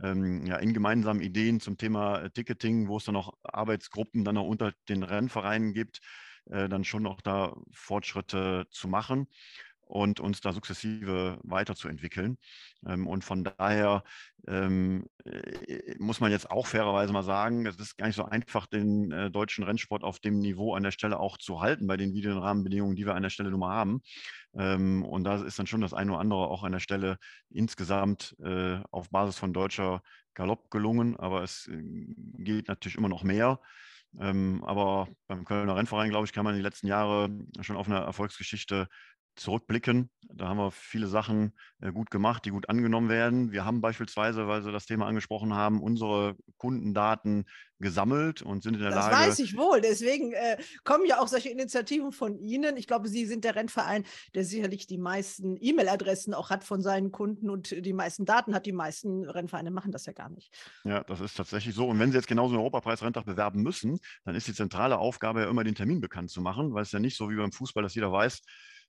ähm, ja, in gemeinsamen Ideen zum Thema äh, Ticketing, wo es dann noch Arbeitsgruppen dann noch unter den Rennvereinen gibt, äh, dann schon noch da Fortschritte zu machen und uns da sukzessive weiterzuentwickeln. Ähm, und von daher ähm, äh, muss man jetzt auch fairerweise mal sagen, es ist gar nicht so einfach, den äh, deutschen Rennsport auf dem Niveau an der Stelle auch zu halten bei den Videorahmenbedingungen, die wir an der Stelle nun mal haben. Ähm, und da ist dann schon das eine oder andere auch an der Stelle insgesamt äh, auf Basis von deutscher Galopp gelungen, aber es geht natürlich immer noch mehr. Ähm, aber beim Kölner Rennverein, glaube ich, kann man die letzten Jahre schon auf eine Erfolgsgeschichte zurückblicken. Da haben wir viele Sachen äh, gut gemacht, die gut angenommen werden. Wir haben beispielsweise, weil Sie das Thema angesprochen haben, unsere Kundendaten gesammelt und sind in der das Lage. Das weiß ich wohl. Deswegen äh, kommen ja auch solche Initiativen von Ihnen. Ich glaube, Sie sind der Rennverein, der sicherlich die meisten E-Mail-Adressen auch hat von seinen Kunden und die meisten Daten hat. Die meisten Rennvereine machen das ja gar nicht. Ja, das ist tatsächlich so. Und wenn Sie jetzt genauso einen Europapreis-Renntag bewerben müssen, dann ist die zentrale Aufgabe ja immer, den Termin bekannt zu machen, weil es ja nicht so wie beim Fußball, dass jeder weiß,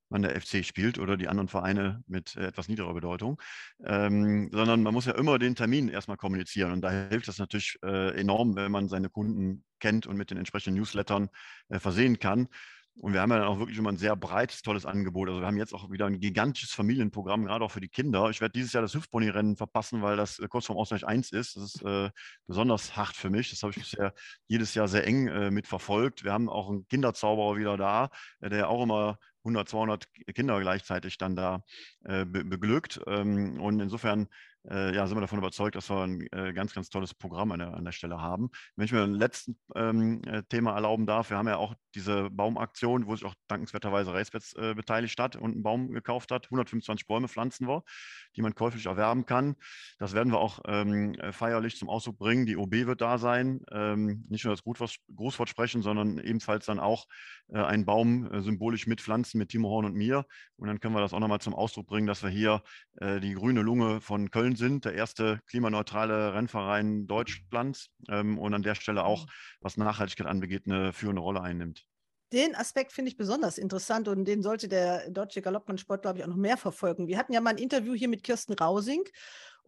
wann der FC spielt oder die anderen Vereine mit äh, etwas niedriger Bedeutung, ähm, sondern man muss ja immer den Termin erstmal kommunizieren. Und da hilft es natürlich äh, enorm, wenn man seine Kunden kennt und mit den entsprechenden Newslettern äh, versehen kann. Und wir haben ja dann auch wirklich immer ein sehr breites, tolles Angebot. Also wir haben jetzt auch wieder ein gigantisches Familienprogramm, gerade auch für die Kinder. Ich werde dieses Jahr das Hüftpony-Rennen verpassen, weil das kurz vorm Ausgleich 1 ist. Das ist äh, besonders hart für mich. Das habe ich bisher jedes Jahr sehr eng äh, mitverfolgt. Wir haben auch einen Kinderzauberer wieder da, äh, der auch immer 100, 200 Kinder gleichzeitig dann da äh, be beglückt. Ähm, und insofern äh, ja, sind wir davon überzeugt, dass wir ein äh, ganz, ganz tolles Programm an der, an der Stelle haben. Wenn ich mir ein letztes ähm, äh, Thema erlauben darf, wir haben ja auch diese Baumaktion, wo sich auch dankenswerterweise Racebets äh, beteiligt hat und einen Baum gekauft hat. 125 Bäume pflanzen wir, die man käuflich erwerben kann. Das werden wir auch ähm, äh, feierlich zum Ausdruck bringen. Die OB wird da sein. Ähm, nicht nur das Großwort sprechen, sondern ebenfalls dann auch äh, einen Baum symbolisch mitpflanzen mit Timo Horn und mir. Und dann können wir das auch nochmal zum Ausdruck bringen, dass wir hier die grüne Lunge von Köln sind, der erste klimaneutrale Rennverein Deutschlands ähm, und an der Stelle auch, mhm. was Nachhaltigkeit anbegeht, eine führende Rolle einnimmt. Den Aspekt finde ich besonders interessant und den sollte der deutsche Galoppmannsport, glaube ich, auch noch mehr verfolgen. Wir hatten ja mal ein Interview hier mit Kirsten Rausing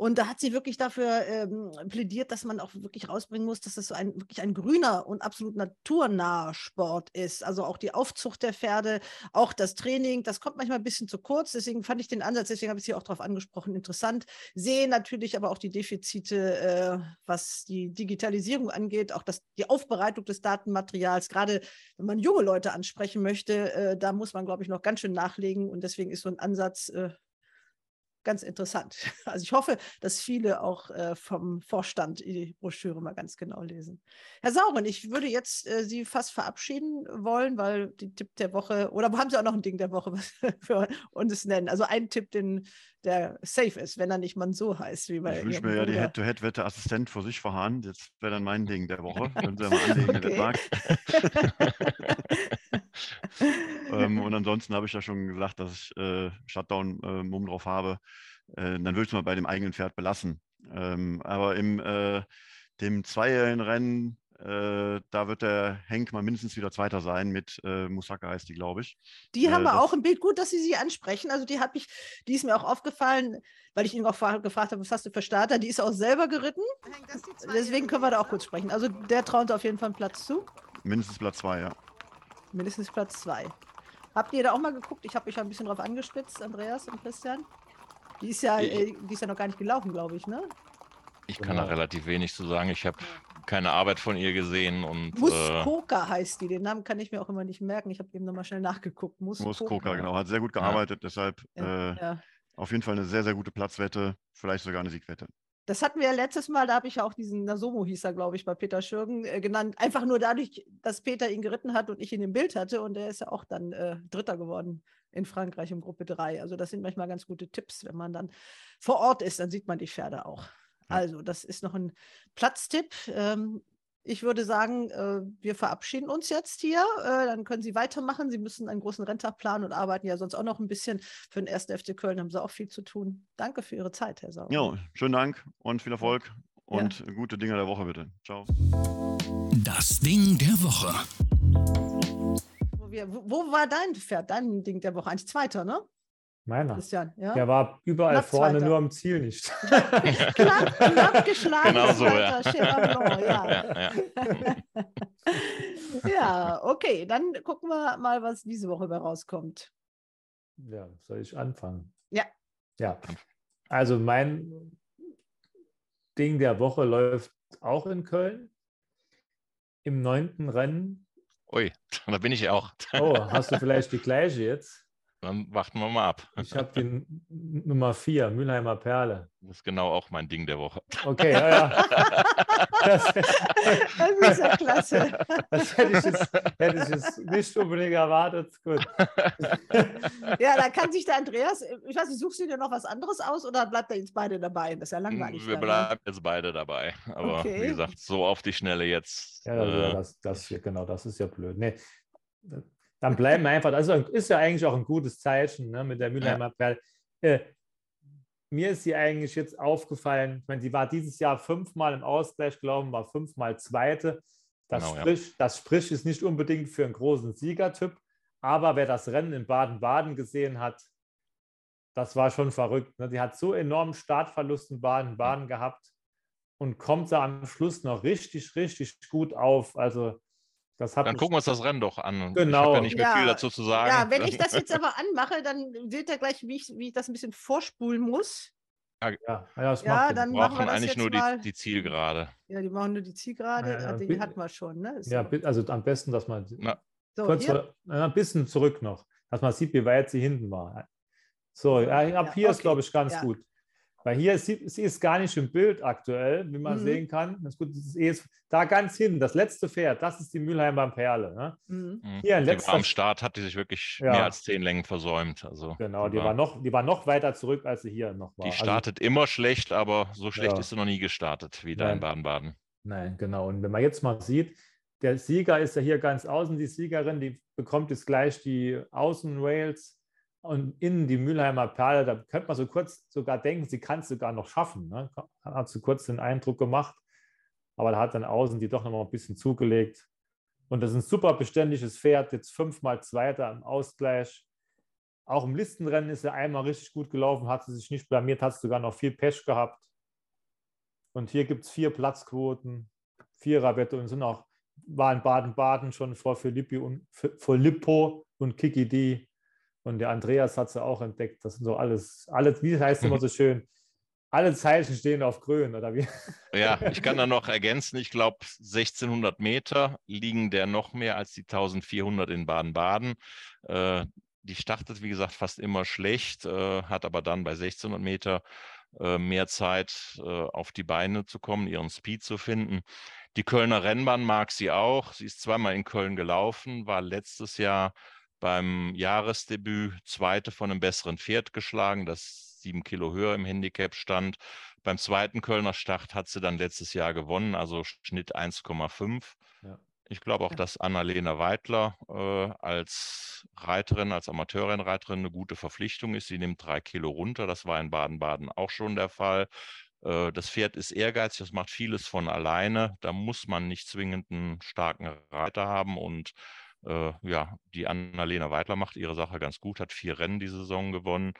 und da hat sie wirklich dafür ähm, plädiert, dass man auch wirklich rausbringen muss, dass es so ein wirklich ein grüner und absolut naturnaher Sport ist. Also auch die Aufzucht der Pferde, auch das Training, das kommt manchmal ein bisschen zu kurz. Deswegen fand ich den Ansatz, deswegen habe ich sie auch darauf angesprochen, interessant. Sehe natürlich aber auch die Defizite, äh, was die Digitalisierung angeht, auch das, die Aufbereitung des Datenmaterials. Gerade wenn man junge Leute ansprechen möchte, äh, da muss man, glaube ich, noch ganz schön nachlegen. Und deswegen ist so ein Ansatz äh, ganz interessant. Also ich hoffe, dass viele auch äh, vom Vorstand die Broschüre mal ganz genau lesen. Herr Sauren, ich würde jetzt äh, Sie fast verabschieden wollen, weil die Tipp der Woche, oder haben Sie auch noch ein Ding der Woche, was für uns nennen? Also ein Tipp, den, der safe ist, wenn er nicht man so heißt. Wie bei ich wünsche mir ja die Head-to-Head-Wette Assistent vor sich verharren. Jetzt wäre dann mein Ding der Woche. Können Sie mal anlegen, okay. wenn ähm, und ansonsten habe ich ja schon gesagt, dass ich äh, Shutdown äh, Mumm drauf habe. Äh, dann würde ich es mal bei dem eigenen Pferd belassen. Ähm, aber im äh, dem zweijährigen Rennen, äh, da wird der Henk mal mindestens wieder Zweiter sein mit äh, Musaka heißt die, glaube ich. Die haben wir auch im Bild. Gut, dass Sie sie ansprechen. Also die hat mich, die ist mir auch aufgefallen, weil ich ihn auch gefragt habe, was hast du für Starter? Die ist auch selber geritten. Deswegen können wir da auch kurz sprechen. Also der traut auf jeden Fall einen Platz zu. Mindestens Platz zwei, ja. Mindestens Platz zwei. Habt ihr da auch mal geguckt? Ich habe mich ein bisschen drauf angespitzt, Andreas und Christian. Die ist ja, äh, die ist ja noch gar nicht gelaufen, glaube ich, ne? Ich kann genau. da relativ wenig zu sagen. Ich habe keine Arbeit von ihr gesehen. und Muskoka äh, heißt die. Den Namen kann ich mir auch immer nicht merken. Ich habe eben nochmal schnell nachgeguckt. Muskoka, Muskoka, genau. Hat sehr gut gearbeitet. Ja. Deshalb ja, äh, ja. auf jeden Fall eine sehr, sehr gute Platzwette. Vielleicht sogar eine Siegwette. Das hatten wir ja letztes Mal, da habe ich ja auch diesen Nasomo hieß er, glaube ich, bei Peter Schürgen äh, genannt. Einfach nur dadurch, dass Peter ihn geritten hat und ich ihn im Bild hatte. Und er ist ja auch dann äh, Dritter geworden in Frankreich in Gruppe 3. Also das sind manchmal ganz gute Tipps, wenn man dann vor Ort ist, dann sieht man die Pferde auch. Also das ist noch ein Platztipp. Ähm, ich würde sagen, äh, wir verabschieden uns jetzt hier. Äh, dann können Sie weitermachen. Sie müssen einen großen Renntag planen und arbeiten ja sonst auch noch ein bisschen. Für den 1. FC Köln haben Sie auch viel zu tun. Danke für Ihre Zeit, Herr Sauer. Ja, schönen Dank und viel Erfolg und ja. gute Dinge der Woche bitte. Ciao. Das Ding der Woche. Wo, wo war dein Pferd, dein Ding der Woche? Eigentlich zweiter, ne? Meiner. Christian, ja? Der war überall knapp vorne, Zweiter. nur am Ziel nicht. knapp, knapp geschlagen. Genau so, ja. ja. Ja, ja, okay, dann gucken wir mal, was diese Woche über rauskommt. Ja, soll ich anfangen? Ja. Ja, also mein Ding der Woche läuft auch in Köln. Im neunten Rennen. Ui, da bin ich auch. Oh, hast du vielleicht die gleiche jetzt? Dann warten wir mal ab. Ich habe die Nummer 4, Mülheimer Perle. Das ist genau auch mein Ding der Woche. Okay, ja, ja. Das, das ist ja klasse. Das hätte ich, jetzt, hätte ich jetzt nicht unbedingt erwartet. Gut. Ja, da kann sich der Andreas, ich weiß nicht, suchst du dir noch was anderes aus oder bleibt er jetzt beide dabei? Das ist ja langweilig. Wir dann, ne? bleiben jetzt beide dabei. Aber Okay. wie gesagt, so auf die Schnelle jetzt. Ja, ja, äh, das, das hier, genau, das ist ja blöd. Nee, dann bleiben wir einfach, das ist ja- ja eigentlich auch ein gutes Zeichen ne, mit der Mülheimer Perle. Äh, mir ist sie eigentlich jetzt aufgefallen, ich meine, sie war dieses Jahr fünfmal im Ausgleich gelaufen, war fünfmal Zweite. Das, Genau, ja. spricht, das spricht ist nicht unbedingt für einen großen Siegertyp, aber wer das Rennen in Baden-Baden gesehen hat, das war schon verrückt. Ne? Die hat so enormen Startverlust in Baden-Baden gehabt und kommt da am Schluss noch richtig, richtig gut auf. Also Dann gucken wir uns das Rennen doch an. Ich Genau. habe ja nicht mehr Ja, viel dazu zu sagen. Ja, wenn ich das jetzt aber anmache, dann seht ihr gleich, wie ich, wie ich das ein bisschen vorspulen muss. Ja, ja, das Ja, macht dann Wir machen wir brauchen eigentlich jetzt nur die, mal. die Zielgerade. Ja, die machen nur die Zielgerade, Ja, ja, ah, die hatten wir schon. Ne? Ist Ja, so. also am besten, dass man Na, So, kurz vor, äh, ein bisschen zurück noch, dass man sieht, wie weit sie hinten war. So, ab Ja, hier ist, okay. glaube ich, ganz Ja. gut. Weil hier ist sie, sie ist gar nicht im Bild aktuell, wie man Mhm. sehen kann. Das ist gut, das ist eh da ganz hinten, das letzte Pferd, das ist die Mülheimer Perle. Ne? Mhm. Mhm. Hier war letzter am Start, hat die sich wirklich Ja. mehr als zehn Längen versäumt. Also Genau, die war, noch, die war noch weiter zurück, als sie hier noch war. Die Also- startet immer schlecht, aber so schlecht Ja. ist sie noch nie gestartet, wie da in. Baden-Baden. Nein, genau. Und wenn man jetzt mal sieht, der Sieger ist ja hier ganz außen, die Siegerin, die bekommt jetzt gleich die Außenrails und innen die Mülheimer Perle. Da könnte man so kurz sogar denken, sie kann es sogar noch schaffen. Ne? Hat so kurz den Eindruck gemacht, aber da hat dann außen die doch noch mal ein bisschen zugelegt. Und das ist ein super beständiges Pferd, jetzt fünfmal Zweiter im Ausgleich. Auch im Listenrennen ist er einmal richtig gut gelaufen, hat sie sich nicht blamiert, hat sogar noch viel Pech gehabt. Und hier gibt es vier Platzquoten, Viererwette und sind auch, war in Baden-Baden schon vor Filippi und vor Lippo und Kiki D. Und der Andreas hat sie auch entdeckt. Das sind so alles, alles, wie heißt immer so schön, alle Zeichen stehen auf grün, oder wie? Ja, ich kann da noch ergänzen, ich glaube 1600 Meter liegen der noch mehr als die 1400 in Baden-Baden. Äh, die startet, wie gesagt, fast immer schlecht, äh, hat aber dann bei 1600 Meter äh, mehr Zeit, äh, auf die Beine zu kommen, ihren Speed zu finden. Die Kölner Rennbahn mag sie auch. Sie ist zweimal in Köln gelaufen, war letztes Jahr beim Jahresdebüt Zweite von einem besseren Pferd geschlagen, das sieben Kilo höher im Handicap stand. Beim zweiten Kölner Start hat sie dann letztes Jahr gewonnen, also Schnitt 1,5. Ja. Ich glaube auch, dass Annalena Weidler äh, als Reiterin, als Amateurrennreiterin eine gute Verpflichtung ist. Sie nimmt drei Kilo runter. Das war in Baden-Baden auch schon der Fall. Äh, das Pferd ist ehrgeizig, das macht vieles von alleine. Da muss man nicht zwingend einen starken Reiter haben. Und äh, ja, die Annalena Weidler macht ihre Sache ganz gut, hat vier Rennen die Saison gewonnen.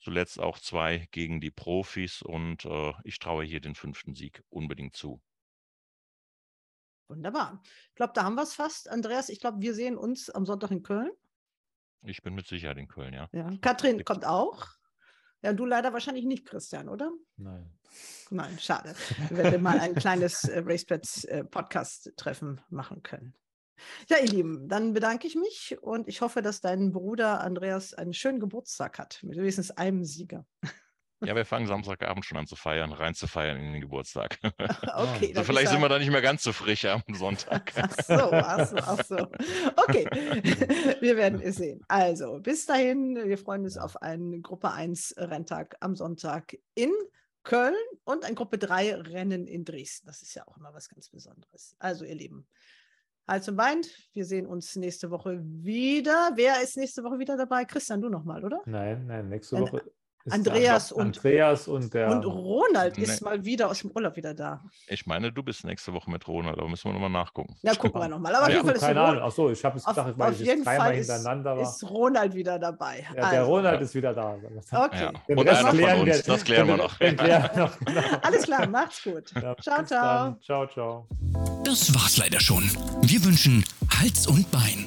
Zuletzt auch zwei gegen die Profis. Und äh, ich traue hier den fünften Sieg unbedingt zu. Wunderbar. Ich glaube, da haben wir es fast. Andreas, ich glaube, wir sehen uns am Sonntag in Köln. Ich bin mit Sicherheit in Köln, ja. Ja. Katrin kommt auch. Ja, du leider wahrscheinlich nicht, Christian, oder? Nein. Nein, schade. Wir werden mal ein kleines äh, RacePets äh, Podcast-Treffen machen können. Ja, ihr Lieben, dann bedanke ich mich und ich hoffe, dass dein Bruder Andreas einen schönen Geburtstag hat, mit wenigstens einem Sieger. Ja, wir fangen Samstagabend schon an zu feiern, rein zu feiern in den Geburtstag. Okay, so, vielleicht sind wir da nicht mehr ganz so frisch am Sonntag. Ach so, ach so, ach so. Okay, wir werden es sehen. Also, bis dahin, wir freuen uns auf einen Gruppe 1 Renntag am Sonntag in Köln und ein Gruppe 3 Rennen in Dresden. Das ist ja auch immer was ganz Besonderes. Also, ihr Lieben, Hals und Bein, wir sehen uns nächste Woche wieder. Wer ist nächste Woche wieder dabei? Christian, du nochmal, oder? Nein, nein, nächste Woche. ist Andreas und- Andreas und der. Und Ronald Nee. ist mal wieder aus dem Urlaub wieder da. Ich meine, du bist nächste Woche mit Ronald, aber müssen wir nochmal nachgucken. Ja, gucken wir nochmal. Aber auf Ja, jeden Fall ist keine Ahnung. Ach so, ich habe es auf, gedacht, weil auf ich jeden jetzt dreimal Fall ist, hintereinander war. ist Ronald wieder dabei. ja, der Also, Ronald ist wieder da. Okay. Ja. Und von klären wir- das klären wir noch. den klären wir noch. Alles klar, macht's gut. Ja, ciao, ciao. dann. Ciao, ciao. Das war's leider schon. Wir wünschen Hals und Bein.